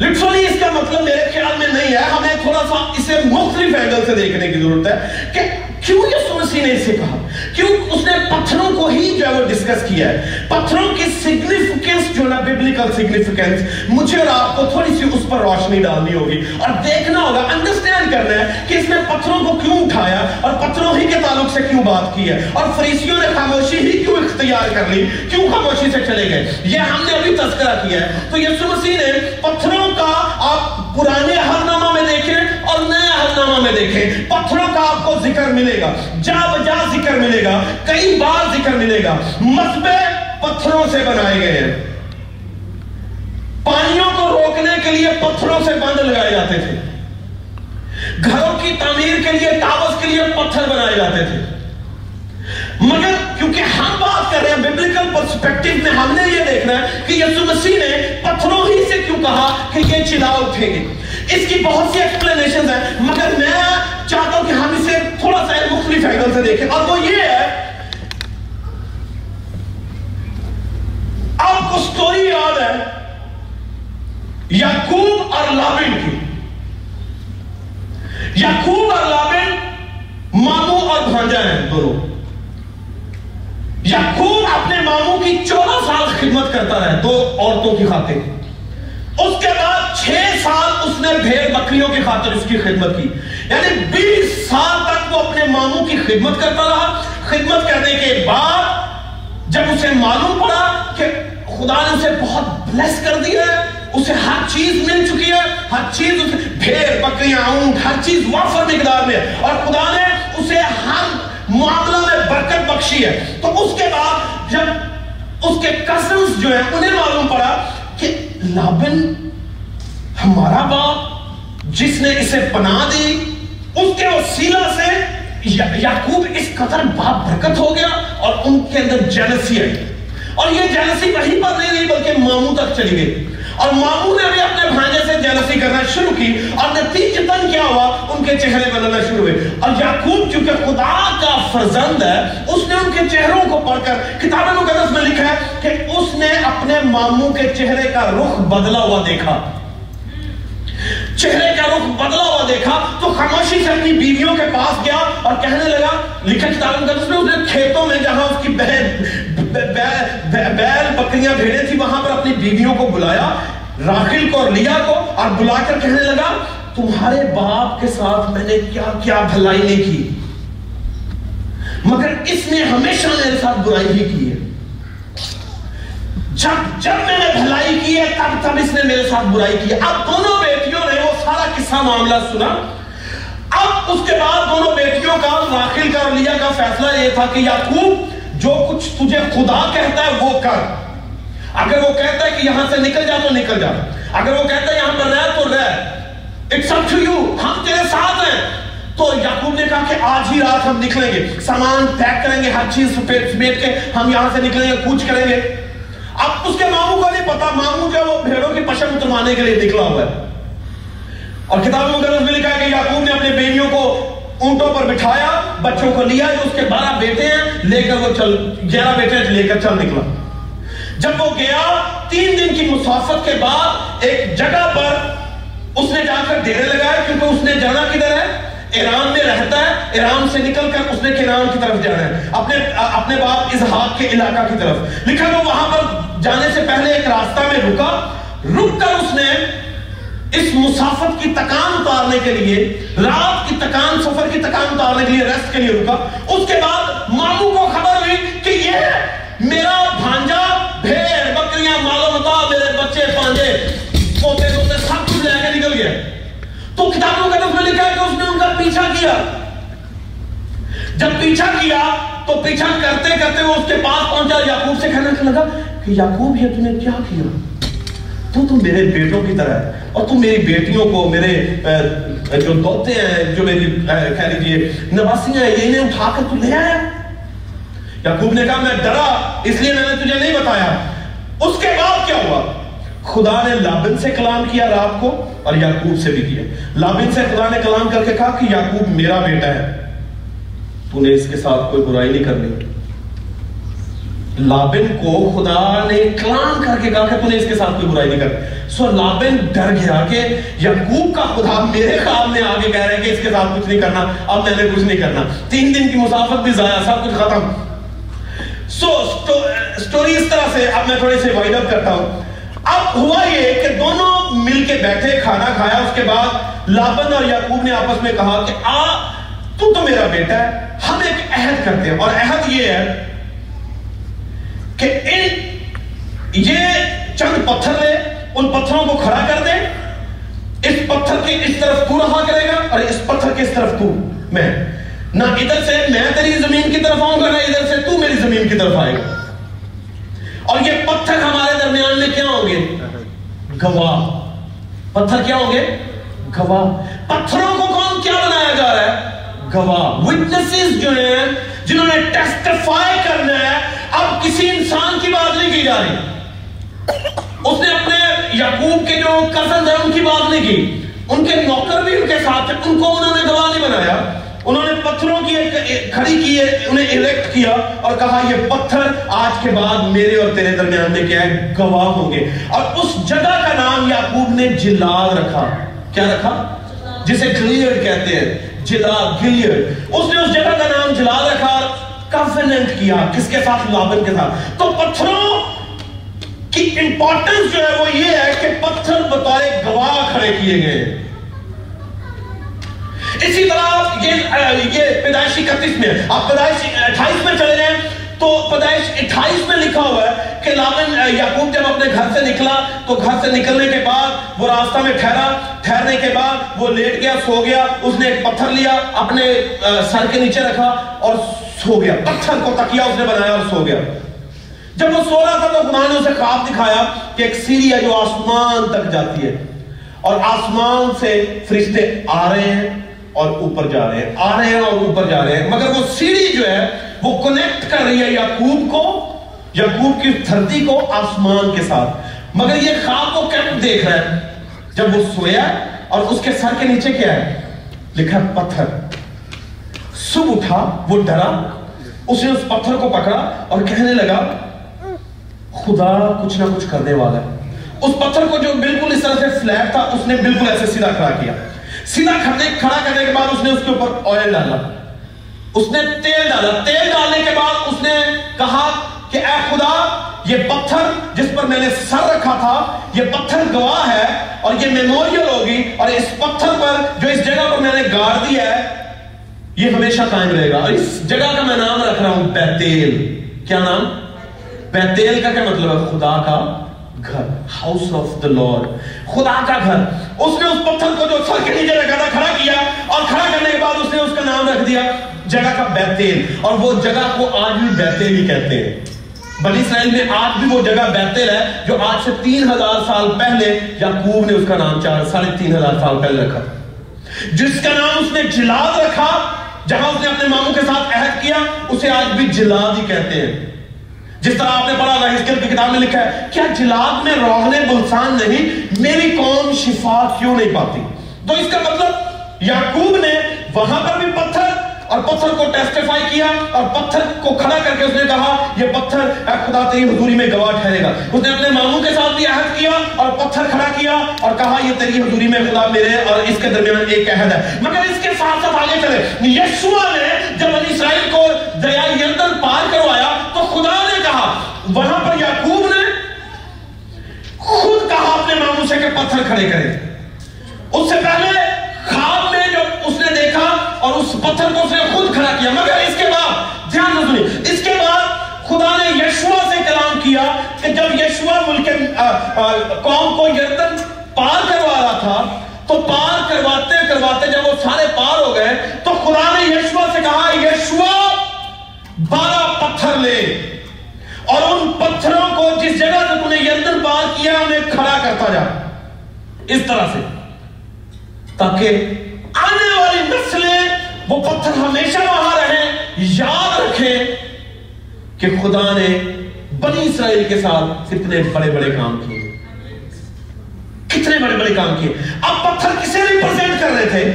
لٹرلی اس کا مطلب میرے خیال میں نہیں ہے۔ ہمیں تھوڑا سا اسے مختلف اینگل سے دیکھنے کی ضرورت ہے کہ کیوں یسوع مسیح نے اسے کہا؟ کیوں اس نے پتھروں کو ہی جو ہے وہ ڈسکس کیا ہے؟ پتھروں کی سگنیفیکنس جو نا بیبلیکل سگنیفیکنس مجھے اور آپ کو تھوڑی سی اس پر روشنی ڈالنی ہوگی اور دیکھنا ہوگا انڈرسٹینڈ کرنا ہے کہ اس نے پتھروں کو کیوں اٹھایا اور پتھروں ہی کے تعلق سے کیوں بات کی ہے؟ اور فریسیوں نے خاموشی ہی کیوں اختیار کر لی؟ کیوں خاموشی سے چلے گئے؟ یہ ہم نے ابھی تذکرہ کیا ہے۔ تو یسو مسیح نے پتھروں کا آپ پرانے ہرنامہ میں نئے میں دیکھیں، پتھروں کا آپ کو ذکر ملے گا جا بجا ذکر ملے گا، کئی بار ذکر ملے گا مسبے پتھروں سے بنائے گئے ہیں۔ پانیوں کو روکنے کے لیے پتھروں سے بند لگائے جاتے تھے۔ گھروں کی تعمیر کے لیے ٹاورز کے لیے پتھر بنائے جاتے تھے۔ مگر کیونکہ ہم بات کر رہے ہیں بیبلیکل پرسپیکٹیو میں ہم نے یہ دیکھنا ہے کہ یسو مسیح نے پتھروں ہی سے کیوں کہا کہ یہ چلا اٹھیں گے؟ اس کی بہت سی ایکسپلینیشنز ہیں، مگر میں چاہتا ہوں کہ ہم اسے تھوڑا سا مختلف اینگل سے دیکھیں۔ اور وہ یہ ہے، آپ کو سٹوری یاد ہے، یعقوب اور لابن کی۔ یعقوب اور لابن ماموں اور بھانجا ہیں دونوں۔ یعقوب اپنے ماموں کی چودہ سال خدمت کرتا رہا دو عورتوں کی خاطر۔ اس کے بعد چھ سال اس نے بھیڑ بکریوں کی خاطر اس کی خدمت کی۔ یعنی بیس سال تک وہ اپنے ماموں کی خدمت کرتا رہا۔ خدمت کرنے کے بعد جب اسے معلوم پڑا کہ خدا نے اسے بہت بلیس کر دیا ہے، اسے ہر چیز مل چکی ہے، ہر چیز اسے بھیڑ، بکریاں، اونٹ، ہر چیز وافر مقدار میں۔ اور خدا نے اسے ہر معاملہ میں برکت بخشی ہے۔ تو اس کے بعد جب اس کے کزنز جو ہیں، انہیں معلوم پڑا کہ لابن، ہمارا باپ، جس نے اسے پناہ دی، اس کے وسیلہ سے یعقوب اس قدر باپ برکت ہو گیا اور ان کے اندر جیلسی آئی۔ اور یہ جیلسی وہیں پر نہیں رہی، بلکہ ماموں تک چلی گئی۔ اور ماموں نے بھی اپنے بھانجے سے جیلسی کرنا شروع کی اور نتیجتاً کیا ہوا، ان کے چہرے بدلنا شروع ہوئے۔ اور یعقوب چونکہ خدا کا فرزند ہے، اس نے ان کے چہروں کو پڑھ کر کتاب مقدس میں لکھا ہے کہ اس نے اپنے ماموں کے چہرے کا رخ بدلا ہوا دیکھا۔ چہرے کا رخ بدلا ہوا دیکھا تو خاموشی سے اپنی بیویوں کے پاس گیا اور کہنے لگا، لکھا کتاب مقدس میں، اس نے کھیتوں میں جہاں اس کی بہن بیل بکریاں بھیڑے تھی وہاں پر اپنی بیویوں کو بلایا راخل کو اور لیا کو اور بلا کر کہنے لگا، تمہارے باپ کے ساتھ میں نے کیا کیا بھلائی نہیں کی۔ مگر اس نے ہمیشہ میرے ساتھ برائی ہی کی ہے۔ جب جب میں نے بھلائی کی ہے، تب تب اس نے میرے ساتھ برائی کی ہے۔ اب دونوں بیٹیوں نے وہ سارا قصہ معاملہ سنا۔ اب اس کے بعد دونوں بیٹیوں کا راخل کا اور لیا کا فیصلہ یہ تھا کہ یعقوب جو کچھ تجھے خدا کہتا ہے وہ کر۔ اگر وہ کہتا ہے کہ یہاں سے نکل جا تو نکل جا۔ اگر وہ کہتا ہے یہاں پر رہ تو رہ۔ اٹس اپ ٹو یو ہم تیرے ساتھ ہیں۔ تو یعقوب نے کہا کہ آج ہی رات ہم نکلیں گے۔ سامان پیک کریں گے، ہر چیز سمیٹ کے ہم یہاں سے نکلیں گے، کوچ کریں گے۔ اب اس کے ماموں کو نہیں پتا، ماموں جو وہ بھیڑوں کی پشم اتروانے کے لیے نکلا ہوا ہے۔ اور کتاب مقدس میں لکھا ہے کہ یعقوب نے اپنے بیویوں کو اونٹوں پر بٹھایا، بچوں کو لیا جو اس کے بارہ بیٹے ہیں، لے کر وہ چل گیارہ بیٹے لے کر چل نکلا۔ جب وہ گیا، تین دن کی مسافت کے بعد ایک جگہ پر اس نے جا کر ڈیرے لگائے، کیونکہ اس نے جانا کدھر ہے؟ ایران میں رہتا ہے، ایران سے نکل کر اس نے کیران کی طرف جانا ہے، اپنے اپنے باپ اظہار کے علاقہ کی طرف۔ لکھا وہ وہاں پر جانے سے پہلے ایک راستہ میں رکا۔ رک کر اس نے اس مسافت کی تکان اتارنے کے لیے، رات کی تکان، سفر کی تکان اتارنے کے لیے ریسٹ کے لیے رکا۔ اس کے بعد ماموں کو خبر ہوئی کہ یہ میرا بھانجا بھیڑ، بکریاں مالو متا میرے بچے پانجے۔ پوتے پوتے سب کچھ لے کے نکل گیا تو کتابوں کا میں لکھا ہے کہ اس نے ان کا پیچھا کیا۔ جب پیچھا کیا، تو پیچھا کرتے کرتے وہ اس کے پاس پہنچا، یعقوب سے کہنے لگا کہ یعقوب، یہ تم نے کیا کیا؟ تو تم میرے بیٹوں کی طرح ہے۔ اور تم میری بیٹیوں کو میرے جو دوتے ہیں، جو میری کہہ لیجیے نواسیاں ہیں انہیں اٹھا کر تو لے آیا۔ یعقوب نے کہا، میں ڈرا، اس لیے میں نے تجھے نہیں بتایا۔ اس کے بعد کیا ہوا؟ خدا نے لابن سے کلام کیا رات کو، اور یعقوب سے بھی کیا۔ لابن سے خدا نے کلام کر کے کہا کہ یعقوب میرا بیٹا ہے۔ تو نے اس کے ساتھ کوئی برائی نہیں کرنی۔ لابن کو خدا نے کلام کر کے کہا کہ تو نے اس کے ساتھ کوئی برائی نہیں کر۔ سو لابن ڈر گیا کہ یعقوب کا خدا میرے خواب میں آگے کہہ رہا ہے کہ اس کے ساتھ کچھ نہیں کرنا، اب میں نے کچھ نہیں کرنا۔ تین دن کی مسافت بھی ضائع، سب کچھ ختم۔ سو سٹوری اس طرح سے، اب میں تھوڑی سے وائڈ اپ کرتا ہوں۔ اب ہوا یہ کہ دونوں مل کے بیٹھے، کھانا کھایا، اس کے بعد لابن اور یعقوب نے آپس میں کہا کہ آ، تو تو میرا بیٹا ہے، ہم ایک عہد کرتے ہیں۔ اور عہد یہ ہے کہ ان یہ چند پتھر لے ان پتھروں کو کھڑا کر دیں۔ اس پتھر کی اس طرف تو رہا کرے گا اور اس پتھر کی اس طرف تو میں۔ نہ ادھر سے میں تیری زمین کی طرف آؤں گا، نہ ادھر سے تو میری زمین کی طرف آئے گا۔ اور یہ پتھر ہمارے درمیان میں کیا ہوں گے؟ گواہ۔ پتھر کیا ہوں گے؟ گواہ۔ پتھروں کو کون کیا بنایا جا رہا ہے؟ گواہ۔ وٹنسز جو ہیں، جنہوں نے ٹیسٹیفائی کرنا ہے، اب کسی انسان کی بات نہیں کی جا رہی۔ اس نے اپنے یعقوب کے جو کزن ہیں، ان کی بات نہیں کی۔ ان کے نوکر بھی ان کے ساتھ ان کو انہوں نے گواہ نہیں بنایا۔ انہوں نے پتھروں کی ایک کھڑی کی، انہیں الیکٹ کیا اور کہا، یہ پتھر آج کے بعد میرے اور تیرے درمیان میں کیا ہے؟ گواہ ہوں گے۔ اور اس جگہ کا نام یعقوب نے جلال رکھا۔ کیا رکھا؟ جسے کلیئر کہتے ہیں۔ جلال گلیر اس نے اس جگہ کا نام جلال رکھا کافیننٹ کیا کس کے ساتھ لابن کے ساتھ؟ تو پتھروں کی امپورٹنس جو ہے وہ یہ ہے کہ پتھر بطور گواہ کھڑے کیے گئے۔ اسی طرح یہ, یہ پیدائشی اکتیس میں آپ پیدائشی اٹھائیس میں چلے جائیں۔ تو پیدائش اٹھائیس میں لکھا ہوا ہے کہ لابن یعقوب جب اپنے گھر سے نکلا، تو گھر سے نکلنے کے بعد وہ راستہ میں ٹھہرا۔ ٹھہرنے کے بعد وہ لیٹ گیا، سو گیا۔ اس نے ایک پتھر لیا، اپنے سر کے نیچے رکھا اور سو گیا۔ پتھر کو تکیا اس نے بنایا اور سو گیا۔ جب وہ سو رہا تھا تو خدا نے اسے خواب دکھایا کہ ایک سیری ہے جو آسمان تک جاتی ہے۔ اور آسمان سے فرشتے آ رہے ہیں اور اوپر جا رہے ہیں، آ رہے ہیں اور اوپر جا رہے ہیں۔ مگر وہ سیڑھی جو ہے وہ کنیکٹ کر رہی ہے یعقوب کو، یعقوب کی تھردی کو آسمان کے ساتھ۔ مگر یہ خواب کو کیوں دیکھ رہا ہے؟ جب وہ سویا اور اس کے سر کے نیچے کیا ہے؟ لکھا پتھر۔ صبح اٹھا، وہ ڈرا، اس نے اس پتھر کو پکڑا اور کہنے لگا، خدا کچھ نہ کچھ کرنے والا ہے۔ اس پتھر کو جو بالکل اس طرح سے فلیٹ تھا، اس نے بالکل ایسے سیدھا کھڑا کیا۔ سیدھا کھڑا کرنے کے بعد اس نے اس کے اوپر آئل ڈالا۔ اس نے تیل ڈالا۔ تیل ڈالنے کے بعد اس نے کہا کہ اے خدا، یہ پتھر جس پر میں نے سر رکھا تھا، یہ پتھر گواہ ہے اور یہ میموریل ہوگی اور اس پتھر پر جو اس جگہ پر میں نے گاڑ دیا ہے، یہ ہمیشہ قائم رہے گا۔ اور اس جگہ کا میں نام رکھ رہا ہوں، بیتیل۔ کیا نام؟ بیتیل کا کیا مطلب ہے؟ خدا کا گھر ہاؤس آف دا لارڈ خدا کا گھر۔ اس نے اس پتھر کو جو سر کے نیچے رکھا تھا، کھڑا کیا اور کھڑا کرنے کے بعد اس نے اس کا نام رکھ دیا جگہ کا بیتیل، اور وہ جگہ کو آج بھی بیتیل ہی کہتے ہیں۔ بنی اسرائیل میں آج بھی وہ جگہ بیتیل ہے جو آج سے تین ہزار سال پہلے یعقوب نے اس کا نام چار، ساڑھے تین ہزار سال پہلے رکھا۔ جس کا نام اس نے جلاد رکھا، جہاں اس نے اپنے ماموں کے ساتھ عہد کیا، اسے آج بھی جلاد ہی کہتے ہیں۔ جس طرح آپ نے پڑھا ہوا ہزکیل کی کتاب میں لکھا ہے، کیا جلاد میں روحنے بلسان نہیں، میری قوم شفا کیوں نہیں پاتی؟ تو اس کا مطلب یعقوب نے وہاں پر بھی پتھر اور پتھر کو ٹیسٹیفائی کیا اور پتھر کو کھڑا کر کے اس نے کہا، یہ پتھر اے خدا تیری حضوری میں گواہ ٹھہرے گا. اس نے اپنے ماموں کے ساتھ بھی عہد کیا اور پتھر کھڑا کیا اور کہا، یہ تیری حضوری میں خدا میرے اور اس کے درمیان ایک عہد ہے. مگر اس کے ساتھ ساتھ آگے چلے۔ یسوع نے جب علی اسرائیل کو دریا یردن پار کروایا تو خدا نے کہا، وہاں پر یعقوب نے خود کہا اپنے ماموں سے کہ پتھر کھڑے کرے۔ اس سے پہلے خواب میں جب اس نے دیکھا اور اس پتھر کو اس نے خود کھڑا کیا، مگر اس کے بعد دھیان سنی، اس کے بعد خدا نے یشوا سے کلام کیا کہ جب یشوا ملک قوم کو یردن پار کروا رہا تھا، تو پار کرواتے کرواتے جب وہ سارے پار ہو گئے، تو خدا نے یشوا سے کہا یشوا بارہ پتھر لے۔ اور ان پتھروں کو جس جگہ سے تم نے یردن پار کیا، انہیں کھڑا کرتا جا۔ اس طرح سے۔ تاکہ آنے والی نسلیں وہ پتھر ہمیشہ وہاں رہیں، یاد رکھیں کہ خدا نے بنی اسرائیل کے ساتھ کتنے بڑے بڑے کام کیے۔ کتنے بڑے بڑے کام کیے۔ اب پتھر کسے ریپرزینٹ کر رہے تھے۔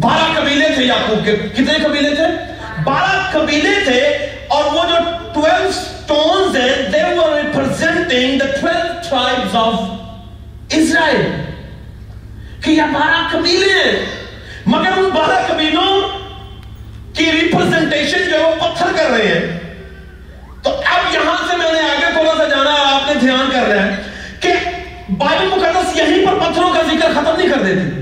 بارہ قبیلے تھے یعقوب کے۔ کتنے قبیلے تھے؟ بارہ قبیلے تھے اور وہ جو ٹویلو سٹونز ہیں، they were representing the 12 tribes of یہ بارہ قبیلے ہیں؟ مگر ان بارہ قبیلوں کی ریپرزنٹیشن جو ہے وہ پتھر کر رہے ہیں۔ تو اب یہاں سے میں نے آگے تھوڑا سا جانا ہے آپ نے دھیان کر رہے ہیں کہ بائبل مقدس یہیں پر پتھروں کا ذکر ختم نہیں کر دیتی۔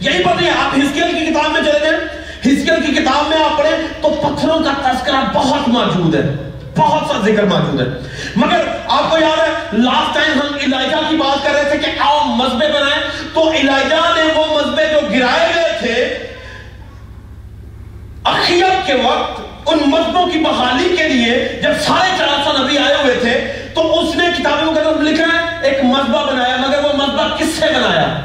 یہیں پر نہیں، آپ ہسکیل کی کتاب میں چلے جائیں۔ ہسکیل کی کتاب میں آپ پڑھیں تو پتھروں کا تذکرہ بہت موجود ہے۔ بہت سا ذکر موجود ہے۔ مگر آپ کو یاد ہے لاسٹ ٹائم ہم الائجہ کی بات کر رہے تھے کہ آؤ مذبے بنائیں، تو الائجہ نے وہ مذبے جو گرائے گئے تھے اخیت کے وقت ان مذہبوں کی بحالی کے لیے جب سارے چار سو نبی آئے ہوئے تھے، تو اس نے کتابیں مقدس لکھا ہے، ایک مذبہ بنایا، مگر وہ مذبہ کس سے بنایا؟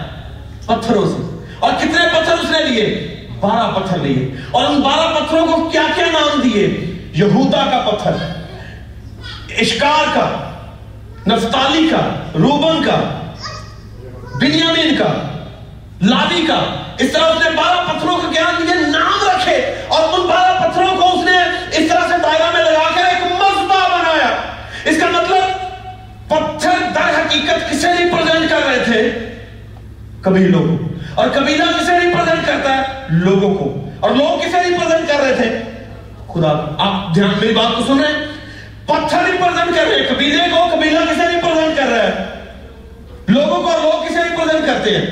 پتھروں سے۔ اور کتنے پتھر اس نے لیے؟ بارہ پتھر لیے۔ اور ان بارہ پتھروں کو کیا کیا نام دیے؟ یہودا کا پتھر، اشکار کا۔ نفتالی کا، روبن کا، بنیامین کا لادی کا۔ اس طرح اس نے بارہ پتھروں کا کیا دیے نام رکھے اور ان بارہ پتھروں کو اس نے اس طرح سے دائرہ میں لگا کر ایک مذبہ بنایا۔ اس کا مطلب پتھر در حقیقت کسے ریپرزینٹ کر رہے تھے؟ قبیلوں کو۔ اور قبیلہ کسے ریپرزینٹ کرتا؟ ہے لوگوں کو۔ اور لوگ کسے ریپرزینٹ کر رہے تھے؟ خدا، آپ دھیان میری بات کو سن رہے ہیں؟ پتھر ریپرزینٹ کر رہے ہیں قبیلے کو قبیلہ کسے ریپرزینٹ کر رہا ہے؟ لوگوں کو اور لوگ کسے ریپرزینٹ کرتے ہیں؟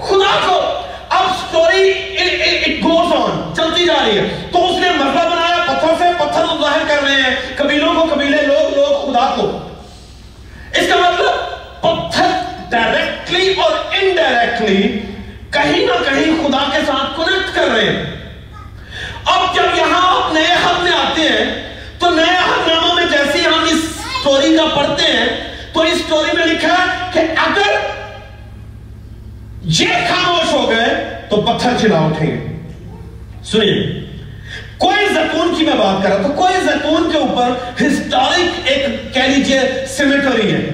خدا کو! اب سٹوری اٹ گوز آن چلتی جا رہی ہے۔ تو اس نے مرغہ بنایا پتھر سے پتھر ظاہر کر رہے ہیں۔ قبیلوں کو، قبیلے لوگ لوگ، خدا کو۔ اس کا مطلب پتھر ڈائریکٹلی اور انڈائریکٹلی کہیں نہ کہیں خدا کے ساتھ کنیکٹ کر رہے ہیں اب جب یہاں آپ نئے حق میں آتے ہیں تو نئے حق ناموں میں جیسے ہم اس سٹوری کا پڑھتے ہیں تو اس سٹوری میں لکھا ہے کہ اگر یہ خاموش ہو گئے تو پتھر چلا اٹھیں گے۔ سنیے، کوئی زیتون کی میں بات کر رہا تو کوئی زیتون کے اوپر ہسٹورک ایک کہہ لیجیے سیمیٹری ہے۔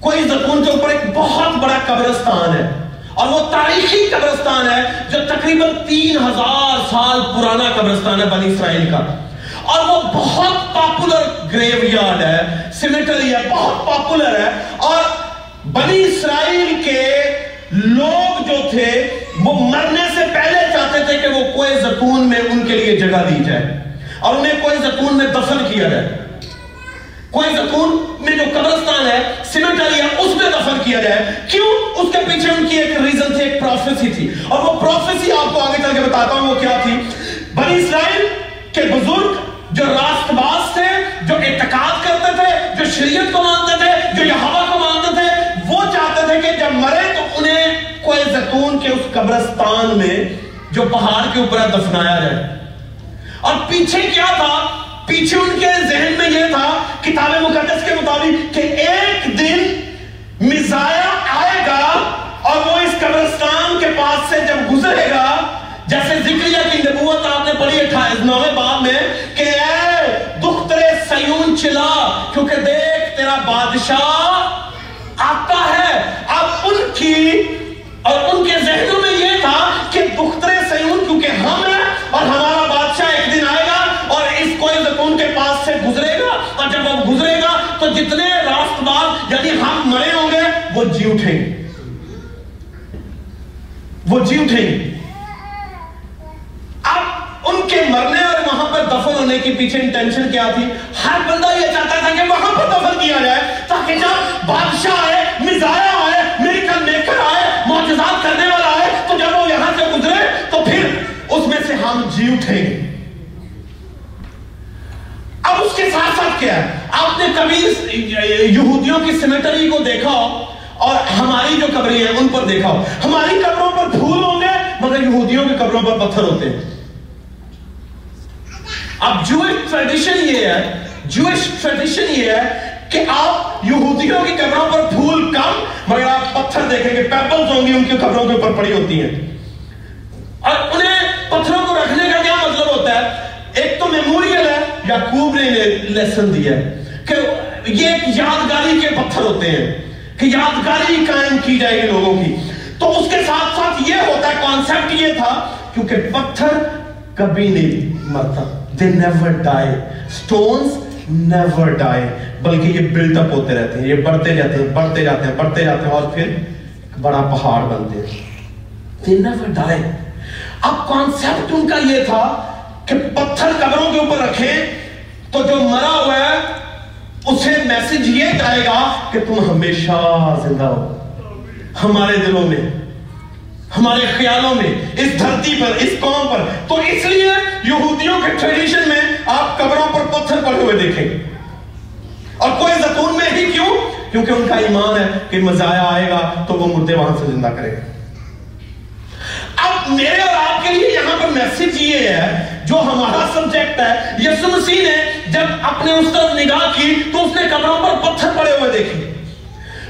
کوئی زیتون کے اوپر ایک بہت بڑا قبرستان ہے۔ اور وہ تاریخی قبرستان ہے جو تقریباً تین ہزار سال پرانا قبرستان ہے بنی اسرائیل کا۔ اور وہ بہت پاپولر گریو یارڈ ہے سیمیٹری ہے، بہت پاپولر ہے اور بنی اسرائیل کے لوگ جو تھے، وہ مرنے سے پہلے چاہتے تھے کہ وہ کوئی زتون میں ان کے لیے جگہ دی جائے اور انہیں کوئی زتون میں دفن کیا جائے۔ کوئی زتون میں جو قبرستان ہے سیمیٹری ہے، اس میں دفن کیا جائے۔ کیوں؟ اس کے پیچھے ان کی ایک ریزن تھی، ایک پروفیسی تھی۔ اور وہ پروفیسی آپ کو آگے چل کے بتاتا ہوں وہ کیا تھی؟ بنی اسرائیل کے بزرگ جو راست باز تھے، جو اعتقاد کرتے تھے، جو شریعت کو مانتے تھے، جو یہاں کو مانتے تھے، وہ چاہتے تھے کہ جب مرے تو انہیں کوئی زیتون کے اس قبرستان میں جو پہاڑ کے اوپر دفنایا جائے۔ اور پیچھے کیا تھا؟ پیچھے ان کے ذہن میں یہ تھا، کتاب مقدس کے مطابق کہ ایک دن مزایا آئے گا اور وہ اس قبرستان کے پاس سے جب گزرے گا، جیسے ذکریہ کی نبوت آپ نے پڑھی اٹھائیس، نوے باب میں کہ اے دختر سیون چلا کیونکہ دیکھ تیرا بادشاہ آتا ہے۔ اب ان کی اور ان کے ذہنوں میں یہ تھا کہ دختر سیون کیونکہ ہم ہیں اور ہمارا بادشاہ ایک دن آئے گا اور اس کوئی زکون کے پاس سے گزرے گا اور جب وہ گزرے گا تو جتنے راست باز یعنی ہم مرے ہوں گے، وہ جی اٹھیں گے۔ وہ جی اٹھیں گے۔ اب ان کے مرنے دفن ہونے کے پیچھے انٹینشن کیا تھی؟ ہر بندہ یہ چاہتا تھا کہ وہاں پر دفن کیا جائے تاکہ جب بادشاہ آئے مزایا آئے میریکل میکر آئے، معجزات کرنے والا آئے، تو جب وہ یہاں سے گزرے، تو پھر اس میں سے ہم جی اٹھیں گے۔ اب اس کے ساتھ ساتھ کیا ہے؟ آپ نے کبھی یہودیوں کی سیمیٹری کو دیکھا ہو؟ اور ہماری جو قبریں ہیں، ان پر دیکھا ہو؟ ہماری قبروں پر پھول ہوں گے، مگر یہودیوں کی قبروں پر پتھر ہوتے ہیں۔ اب جوش ٹریڈیشن یہ ہے جوش ٹریڈیشن یہ ہے کہ آپ یہودیوں کی قبروں پر پھول کم، مگر آپ پتھر دیکھیں گے، پیپلز ہوں گی، ان کی قبروں کے اوپر پڑی ہوتی ہیں۔ اور انہیں پتھروں کو رکھنے کا کیا مطلب ہوتا ہے؟ ایک تو میموریل ہے، یعقوب نے لیسن دیا ہے کہ یہ ایک یادگاری کے پتھر ہوتے ہیں، کہ یادگاری قائم کی جائے گی لوگوں کی۔ تو اس کے ساتھ ساتھ یہ ہوتا ہے کانسیپٹ یہ تھا، کیونکہ پتھر کبھی نہیں مرتا۔ They never die stones never die بلکہ یہ بلٹ اپ ہوتے رہتے ہیں. یہ بڑھتے جاتے ہیں، بڑھتے جاتے ہیں، بڑھتے جاتے ہیں اور پھر بڑا پہاڑ بنتے ہیں. دے نیور ڈائی اب کانسیپٹ ان کا یہ تھا کہ پتھر قبروں کے اوپر رکھیں تو جو مرا ہوا ہے، اسے میسج یہ جائے گا کہ تم ہمیشہ زندہ ہو ہمارے دلوں میں ہمارے خیالوں میں، اس دھرتی پر، اس قوم پر۔ تو اس لیے یہودیوں کے ٹریڈیشن میں آپ قبروں پر پتھر پڑے ہوئے دیکھیں۔ گے اور کوئی زتون میں ہی کیوں؟ کیونکہ ان کا ایمان ہے کہ مزایا آئے گا تو وہ مردے وہاں سے زندہ کرے گا اب میرے اور آپ کے لیے یہاں پر میسج یہ ہے، جو ہمارا سبجیکٹ ہے یسو مسیح نے جب اپنے اس طرف نگاہ کی تو اس نے قبروں پر پتھر پڑے ہوئے دیکھے۔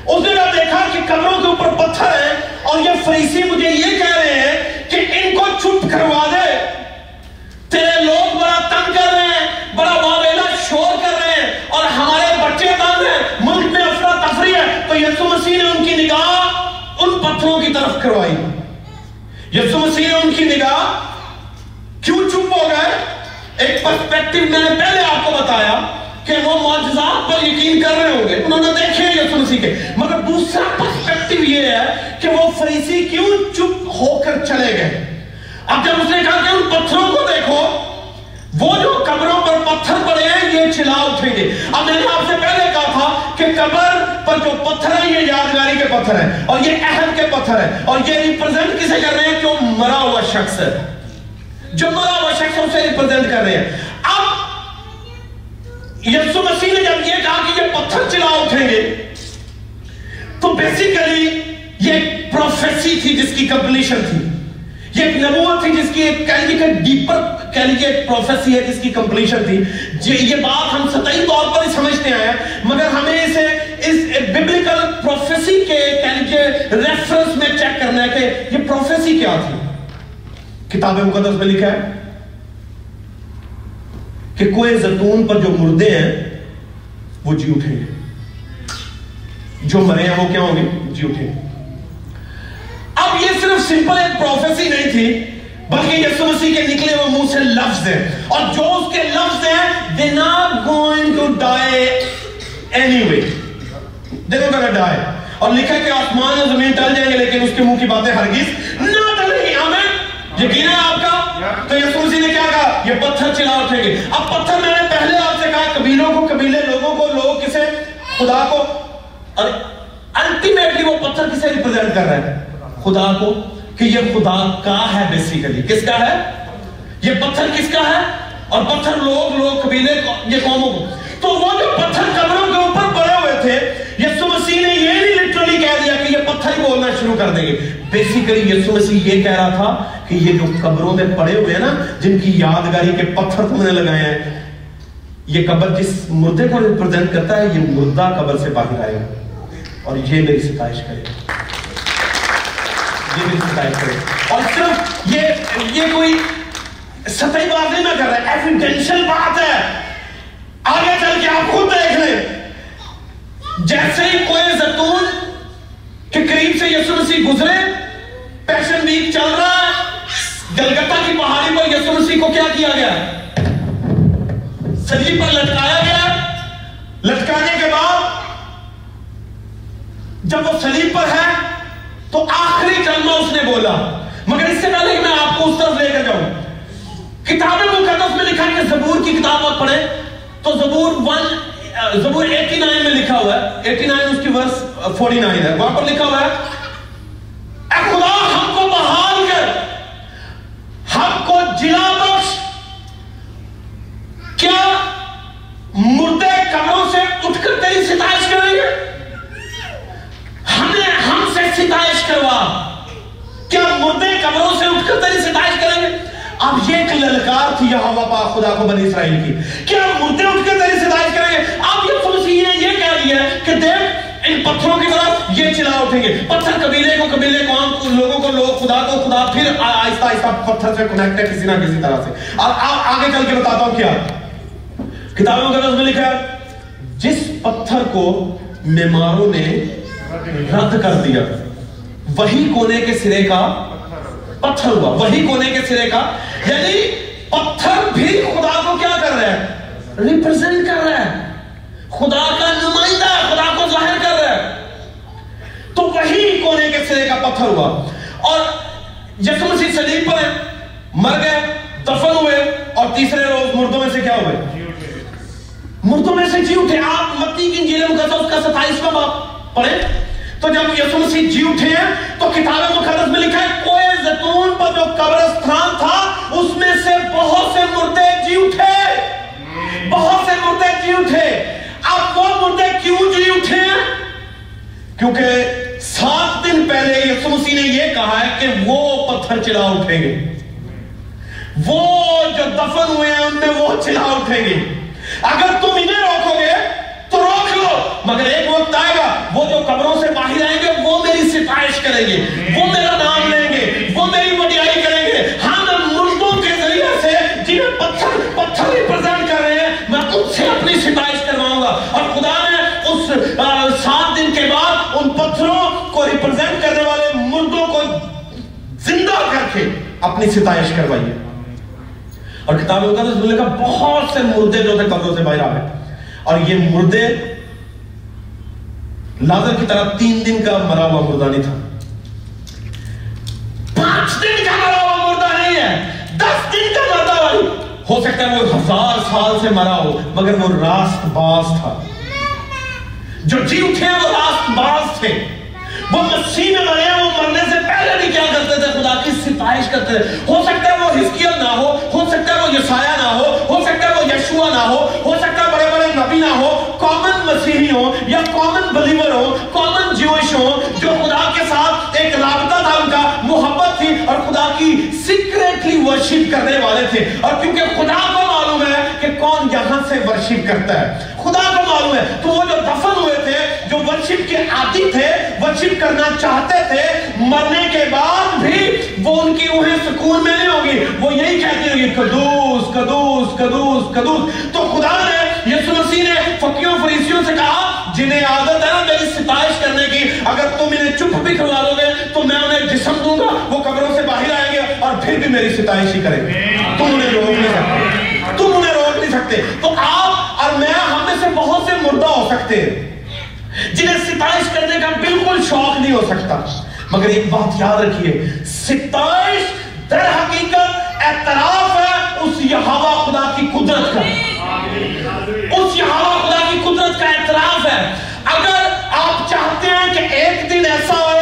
اس نے میں دیکھا کہ کمروں کے اوپر پتھر ہے اور یہ فریسی مجھے یہ کہہ رہے ہیں کہ ان کو چھپ کروا دے۔ تیرے لوگ بڑا تنگ کر رہے ہیں، بڑا واویلا شور کر رہے ہیں اور ہمارے بچے تنگ ہیں۔ ملک میں افرا تفری ہے۔ تو یسو مسیح نے ان کی نگاہ ان پتھروں کی طرف کروائی۔ یسو مسیح نے ان کی نگاہ کیوں چھپ ہو گئے؟ ایک پرسپیکٹیو میں نے پہلے آپ کو بتایا۔ کہ وہ معجزات پر یقین کر رہے ہوں گے۔ انہوں نے دیکھے ہیں یسو مسیح کے۔ مگر دوسرا پرسپیکٹیو یہ ہے کہ وہ فریسی کیوں چپ ہو کر چلے گئے؟ اب جب اس نے کہا کہ ان پتھروں کو دیکھو، وہ جو قبروں پر پتھر پڑے ہیں، یہ چلا اٹھیں گے۔ اب میں نے آپ سے پہلے کہا تھا کہ قبر پر جو پتھر ہیں، یہ یادگاری کے پتھر ہیں، اور یہ اہم کے پتھر ہیں، اور یہ ریپرزنٹ کسے کر رہے ہیں کہ وہ مرا ہوا شخص ہے۔ جو مرا ہوا شخص ہے، اسے ریپرزنٹ کر رہے ہیں۔ یسو مسیح نے جب یہ کہا کہ یہ پتھر چلا اٹھیں گے، تو بیسیکلی یہ ایک پروفیسی تھی جس کی کمپلیشن تھی۔ یہ ایک نبوت تھی جس کی ایک کہہ کہ ڈیپر کہہ لیجیے ایک پروفیسی ہے جس کی کمپلیشن تھی۔ یہ بات ہم سطحی طور پر ہی سمجھتے آئے ہیں، مگر ہمیں اسے اس بیبلیکل پروفیسی کے کہہ لیجیے ریفرنس میں چیک کرنا ہے کہ یہ پروفیسی کیا تھی۔ کتاب مقدس میں لکھا ہے کہ کوئے زتون پر جو مردے ہیں، وہ جی اٹھیں گے۔ جو مرے ہیں، وہ کیا ہوں گے؟ جی اٹھیں گے۔ اب یہ صرف سمپل ایک پروفیسی نہیں تھی، بلکہ یسو مسیح کے نکلے وہ منہ سے لفظ ہیں۔ اور جو اس کے لفظ ہیں they not going to die anyway they not going die اور لکھا کہ آسمان اور زمین ٹل جائیں گے، لیکن اس کے منہ کی باتیں ہرگز نہ یقین ہے آپ کا؟ تو یسوسی نے کیا کہا؟ یہ پتھر چلا اٹھیں گے۔ اب پتھر میں نے پہلے آپ سے کہا قبیلوں کو قبیلے لوگوں کو لوگ کسے خدا کو۔ اور الٹیمیٹلی وہ پتھر کسے ریپرزینٹ کر رہے ہیں خدا کو کہ یہ خدا کا ہے بیسیکلی کس کا ہے؟ یہ پتھر کس کا ہے؟ اور پتھر لوگ لوگ قبیلے یہ قوموں کو۔ تو وہ جو پتھر قبروں کے اوپر پڑے ہوئے تھے یہ نہیں لٹرلی کہہ دیا کہ یہ پتھر ہی بولنا شروع کر دیں گے۔ بیسیکلی یسو مسیح یہ کہہ رہا تھا کہ یہ جو قبروں میں پڑے ہوئے ہیں نا، جن کی یادگاری کے پتھر تم نے لگائے ہیں، یہ قبر جس مردے کو ریپرزینٹ کرتا ہے، یہ مردہ قبر سے باہر آئے گا۔ اور یہ میری ستائش کرے یہ میری ستائش کرے اور صرف یہ یہ کوئی سطحی بات نہیں میں کر رہا ہے ایفیڈینشل بات ہے۔ آگے چل کے آپ خود دیکھ لیں۔ جیسے ہی کوئے زتون کے قریب سے یسو مسیح گزرے، پیشن ویک چل رہا ہے۔ گلگتہ کی پہاڑی پر یسو مسیح کو کیا کیا گیا؟ ہے سجی پر لٹکایا گیا۔ ہے لٹکانے کے بعد جب وہ سلیب پر ہے تو آخری کلمہ اس نے بولا۔ مگر اس سے پہلے میں آپ کو اس طرف لے کر جاؤں۔ کتاب مقدس میں لکھا کہ زبور کی کتاب آپ پڑھیں تو زبور ون زبور 89 میں لکھا ہوا ہے 89 اس کی ورس 49 ہے۔ وہاں پر لکھا ہوا ہے، اے خدا، ہم کو بحال کر۔ ہم کو جلا بخش۔ کیا مردے کمروں سے اٹھ کر تیری ستائش کریں گے؟ ہم نے ہم سے ستائش کروا۔ کیا مردے کمروں سے اٹھ کر تیری ستائش کریں گے؟ اب یہ ایک للکار تھی یہاں وبا خدا کو بنی اسرائیل کی۔ کیا اب مردے اٹھ کے تیری ستائش کریں گے؟ اب یہ فلسی نے یہ کہہ دیا ہے کہ دیکھ، ان پتھروں کی طرف یہ چلا اٹھیں گے۔ پتھر قبیلے کو قبیلے کو عام لوگوں کو، لوگ، خدا کو، خدا پھر آہستہ آہستہ پتھر سے کنیکٹ ہے کسی نہ کسی طرح سے۔ اور آگے چل کے بتاتا ہوں کیا۔ کتابوں مقدس میں لکھا ہے، جس پتھر کو معماروں نے رد کر دیا، وہی کونے کے سرے کا پتھر ہوا۔ وہی کونے کے سرے کا۔ یعنی پتھر بھی خدا کو کیا کر رہا ہے؟ ریپرزینٹ کر رہا ہے۔ خدا کا نمائندہ ہے خدا کو ظاہر کر رہا ہے۔ تو وہی کونے کے سرے کا پتھر ہوا۔ اور یسو مسیح صلیب پر مر گئے دفن ہوئے اور تیسرے روز مردوں میں سے کیا ہوئے؟ جی مردوں میں سے جی اٹھے۔ آپ متی کی انجیل مقدس کا 27واں باپ پڑھیں۔ تو جب یسو مسیح جی اٹھے ہیں تو کتاب مقدس میں لکھا ہے کوئے زیتون پر جو قبرستان تھا، اس میں سے بہت سے مردے جی اٹھے بہت سے مردے جی اٹھے اب وہ مردے کیوں جی اٹھے ہیں کیونکہ سات دن پہلے یسو مسیح نے یہ کہا ہے کہ وہ پتھر چلا اٹھیں گے۔ وہ جو دفن ہوئے ہیں، ان میں وہ چلا اٹھیں گے۔ اگر تم انہیں روکو گے تو روک لو مگر ایک وقت آئے گا، وہ جو قبروں سے باہر آئیں گے، وہ میری ستائش کریں گے، وہ میرا نام لیں گے، وہ میری وڈیائی کریں گے۔ ہاں، ہم مردوں کے ذریعے سے جنہیں پتھر پتھر ریپرزینٹ کر رہے ہیں، میں ان سے اپنی ستائش کرواؤں گا۔ اور خدا نے اس سات دن کے بعد ان پتھروں کو ریپرزینٹ کرنے والے مردوں کو زندہ کر کے اپنی ستائش کروائی اور کتاب مقدس نے لکھا، بہت سے مردے جو تھے قبروں سے باہر آ گئے۔ اور یہ مردے لازر کی طرح تین دن کا مرا ہوا مردہ نہیں تھا۔ پانچ دن کا مرا ہوا مردہ نہیں ہے، دس دن کا مردہ بھائی ہو سکتا ہے وہ ہزار سال سے مرا ہو، مگر وہ راست باز تھا۔ جو جی اٹھے وہ راست باز تھے۔ وہ مسیح میں مرے، وہ مرنے سے پہلے بھی کیا کرتے تھے؟ خدا کی ستائش کرتے تھے۔ ہو سکتا ہے وہ ہسکیہ نہ ہو ہو سکتا ہے وہ یسایہ نہ ہو ہو سکتا ہے یشوا نہ ہو ہو سکتا بڑے بڑے نبی نہ ہو کامن مسیحی ہو یا کامن بلیور ہو کامن جوش ہو جو خدا کے ساتھ ایک رابطہ اور خدا کی سیکریٹلی ورشپ کرنے والے تھے۔ اور کیونکہ خدا کو معلوم ہے کہ کون یہاں سے ورشپ کرتا ہے۔ خدا کو معلوم ہے۔ تو وہ جو دفن ہوئے تھے، جو ورشپ کے عادی تھے ورشپ کرنا چاہتے تھے، مرنے کے بعد بھی وہ ان کی انہیں سکون میں نہیں ہوگی وہ یہی کہتے ہوگی قدوس قدوس قدوس قدوس۔ تو خدا نے یسو مسیح نے فقیوں فریسیوں سے کہا، جنہیں عادت ہے میری ستائش کرنے کی، اگر تم انہیں چپ بھی کروا لو گے تو میں انہیں جسم دوں گا، وہ قبروں سے باہر آئیں گے اور پھر بھی میری ستائش ہی کریں تم انہیں روک نہیں سکتے۔ تم انہیں روک نہیں سکتے۔ تو آپ اور میں ہم میں سے بہت سے مردہ ہو سکتے ہیں، جنہیں ستائش کرنے کا بالکل شوق نہیں ہو سکتا۔ مگر ایک بات یاد رکھیے، ستائش در حقیقت اعتراف ہے اس یہاں خدا کی قدرت کا۔ اس یہاں خدا کی قدرت کا اعتراف ہے۔ اگر آپ چاہتے ہیں کہ ایک دن ایسا ہو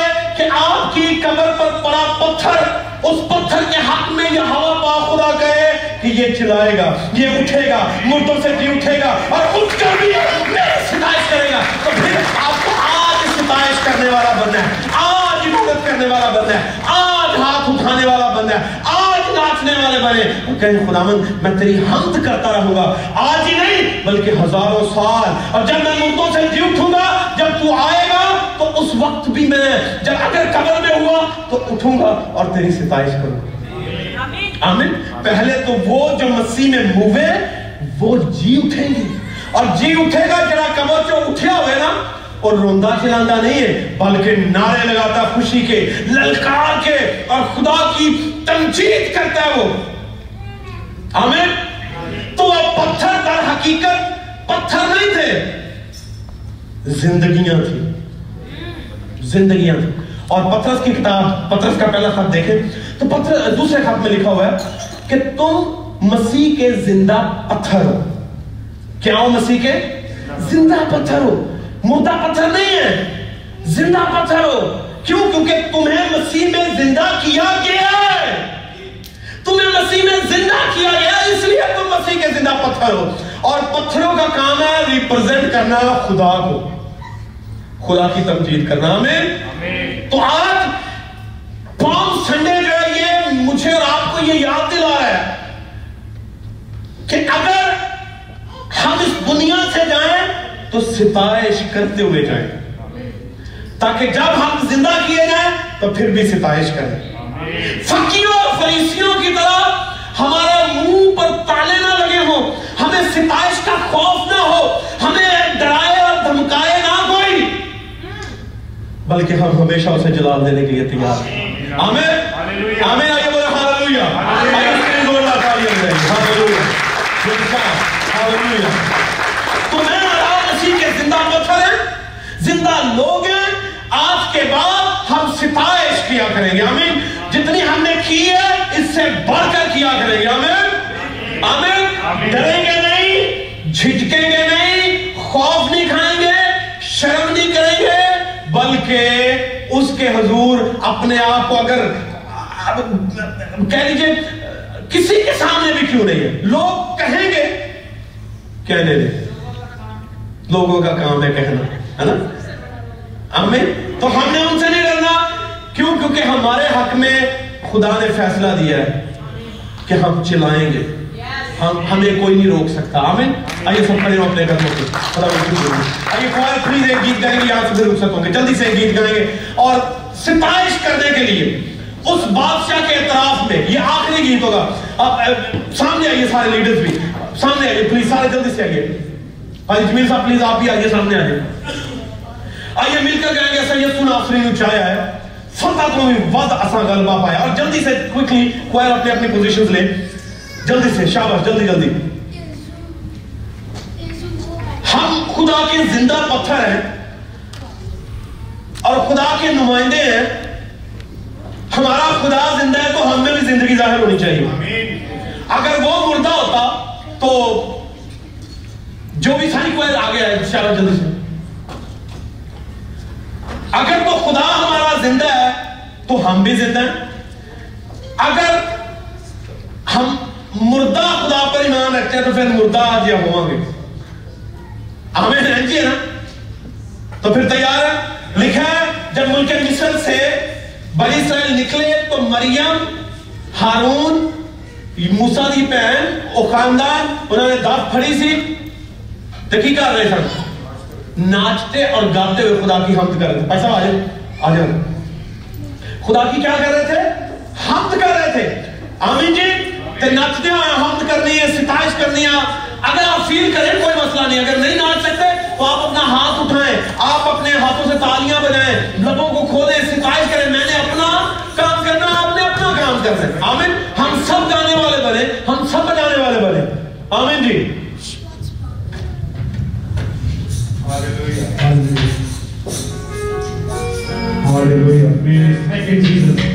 آپ کی قبر پر پڑا پتھر، اس پتھر کے حق میں یہ ہوا پا خدا کہے کہ یہ چلائے گا، یہ اٹھے گا مردوں سے بھی اٹھے گا اور اٹھ کر بھی میرے ستائش کرے گا۔ تو پھر آپ کو آج ستائش کرنے والا بننا ہے، آج عبادت کرنے والا بننا ہے، آج ہاتھ اٹھانے والا بننا ہے، آج ناچنے والے بنے۔ اور کہیں من میں تیری حمد کرتا رہوں گا۔ آج ہی نہیں، بلکہ ہزاروں سال۔ اور جب میں مردوں وقت بھی میں جب اگر قبر میں ہوا تو اٹھوں گا اور تیری ستائش کروں آمین پہلے تو وہ جو مسیح میں موے وہ جی اٹھیں گے اور جی اٹھے گا جڑا قبر جو اٹھیا ہوئے نا اور روندہ چلاندہ نہیں ہے بلکہ نعرے لگاتا خوشی کے للکار کے اور خدا کی تنجید کرتا ہے وہ آمین تو اب پتھر در حقیقت پتھر نہیں تھے زندگیاں تھیں زندگیاں اور پترس کی کتاب، پترس کا پہلا خط دیکھیں۔ تو پتر دوسرے خط میں لکھا ہوا ہے کہ تم مسیح کے زندہ پتھر ہو۔ کیا ہو مسیح کے؟ زندہ پتھر ہو۔ مردہ پتھر نہیں ہے۔ زندہ پتھر ہو۔ کیوں؟ کیونکہ تمہیں مسیح میں زندہ کیا گیا ہے۔ تمہیں مسیح میں زندہ کیا گیا ہے، اس لیے تم مسیح کے زندہ پتھر ہو۔ اور پتھروں کا کام ہے ریپرزنٹ کرنا خدا کو۔ خدا کی تمجید کرنا ہمیں تو آج پام سنڈے جو ہے یہ مجھے اور آپ کو یہ یاد دلا رہا ہے کہ اگر ہم اس دنیا سے جائیں تو ستائش کرتے ہوئے جائیں۔ تاکہ جب ہم زندہ کیے جائیں تو پھر بھی ستائش کریں۔ فقیوں اور فریسیوں کی طرح ہمارے منہ پر تالے نہ لگے ہوں۔ ہمیں ستائش کا خوف نہ ہو۔ ہمیں ڈرائے اور دھمکائے نہ بلکہ ہم ہمیشہ اسے جلال دینے کے لیے تیار ہیں۔ آمین۔ آمین آئیے بولے ہاللویا آئیے اس کے لیے ہاللویا ہاللویا تو میں اسی کے زندہ پتھر ہیں۔ زندہ لوگ ہیں۔ آج کے بعد ہم ستائش کیا کریں گے۔ آمین۔ جتنی ہم نے کی ہے اس سے بڑھ کر کیا کریں گے۔ آمین۔ آمین۔ ڈریں گے نہیں جھٹکیں گے نہیں کہ اس کے حضور اپنے آپ کو اگر کہہ لیجیے، کسی کے سامنے بھی کیوں نہیں ہے؟ لوگ کہیں گے کہنے دیں لوگوں کا کام ہے کہنا، ہے نا؟ ہمیں تو ہم نے ان سے نہیں ڈرنا۔ کیوں؟ کیونکہ ہمارے حق میں خدا نے فیصلہ دیا ہے کہ ہم چلائیں گے۔ ہم، ہمیں کوئی نہیں روک سکتا۔ ہمیں آئیے سب کھڑے ہو اپنے گھر میں خدا کو آئیے خوال پلیز ایک گیت گائیں گے یہاں سے رخصت ہوں گے جلدی سے ایک گیت گائیں گے اور ستائش کرنے کے لیے اس بادشاہ کے اعتراف میں یہ آخری گیت ہوگا اب سامنے آئیے سارے لیڈرز بھی سامنے آئیے پلیز سارے جلدی سے آئیے حاجی جمیل صاحب پلیز آپ بھی آئیے سامنے آئیے آئیے مل کر گائیں گے سید سن آفرین اچھایا ہے فتح کو بھی ود اساں غلبہ پایا اور جلدی سے کوئکلی کوئر اپنے اپنی پوزیشنز لیں جلدی سے شاباش جلدی جلدی خدا کے زندہ پتھر ہیں اور خدا کے نمائندے ہیں ہمارا خدا زندہ ہے تو ہم میں بھی زندگی ظاہر ہونی چاہیے۔ اگر وہ مردہ ہوتا تو جو بھی ساری کوئل آگے ہے انشاءاللہ جلدی سے۔ اگر تو خدا ہمارا زندہ ہے تو ہم بھی زندہ ہیں۔ اگر ہم مردہ خدا پر ایمان رکھتے ہیں تو پھر مردہ آج یا ہوں گے۔ اب ہمیں رہنجی ہے نا۔ تو پھر تیار ہے لکھا ہے، جب ملک مصر سے بنی اسرائیل نکلے تو مریم، ہارون موسا دی بہن اور خاندان، انہوں نے دانت پھڑی سی۔ تو کی کر رہے سن ناچتے اور گاتے ہوئے خدا کی حمد کر رہے تھے۔ پیسہ آ جاؤ آ جاؤ خدا کی کیا کر رہے تھے؟ حمد کر رہے تھے۔ آمین جی تے ناچتے ہوئے حمد کرنی ہے، ستائش کرنی ہے۔ اگر آپ فیل کریں کوئی مسئلہ نہیں. اگر نہیں ناچ سکتے تو آپ اپنا ہاتھ اٹھائیں. آپ اپنے ہاتھوں سے تالیاں بجائیں. لبوں کو کھولیں ستائش کریں. میں نے اپنا کام کرنا آپ نے اپنا کام کرنا ہے. آمین. ہم سب گانے والے بنے. ہم سب بجانے والے بنے. آمین جی. Hallelujah. Hallelujah. Thank you, Jesus.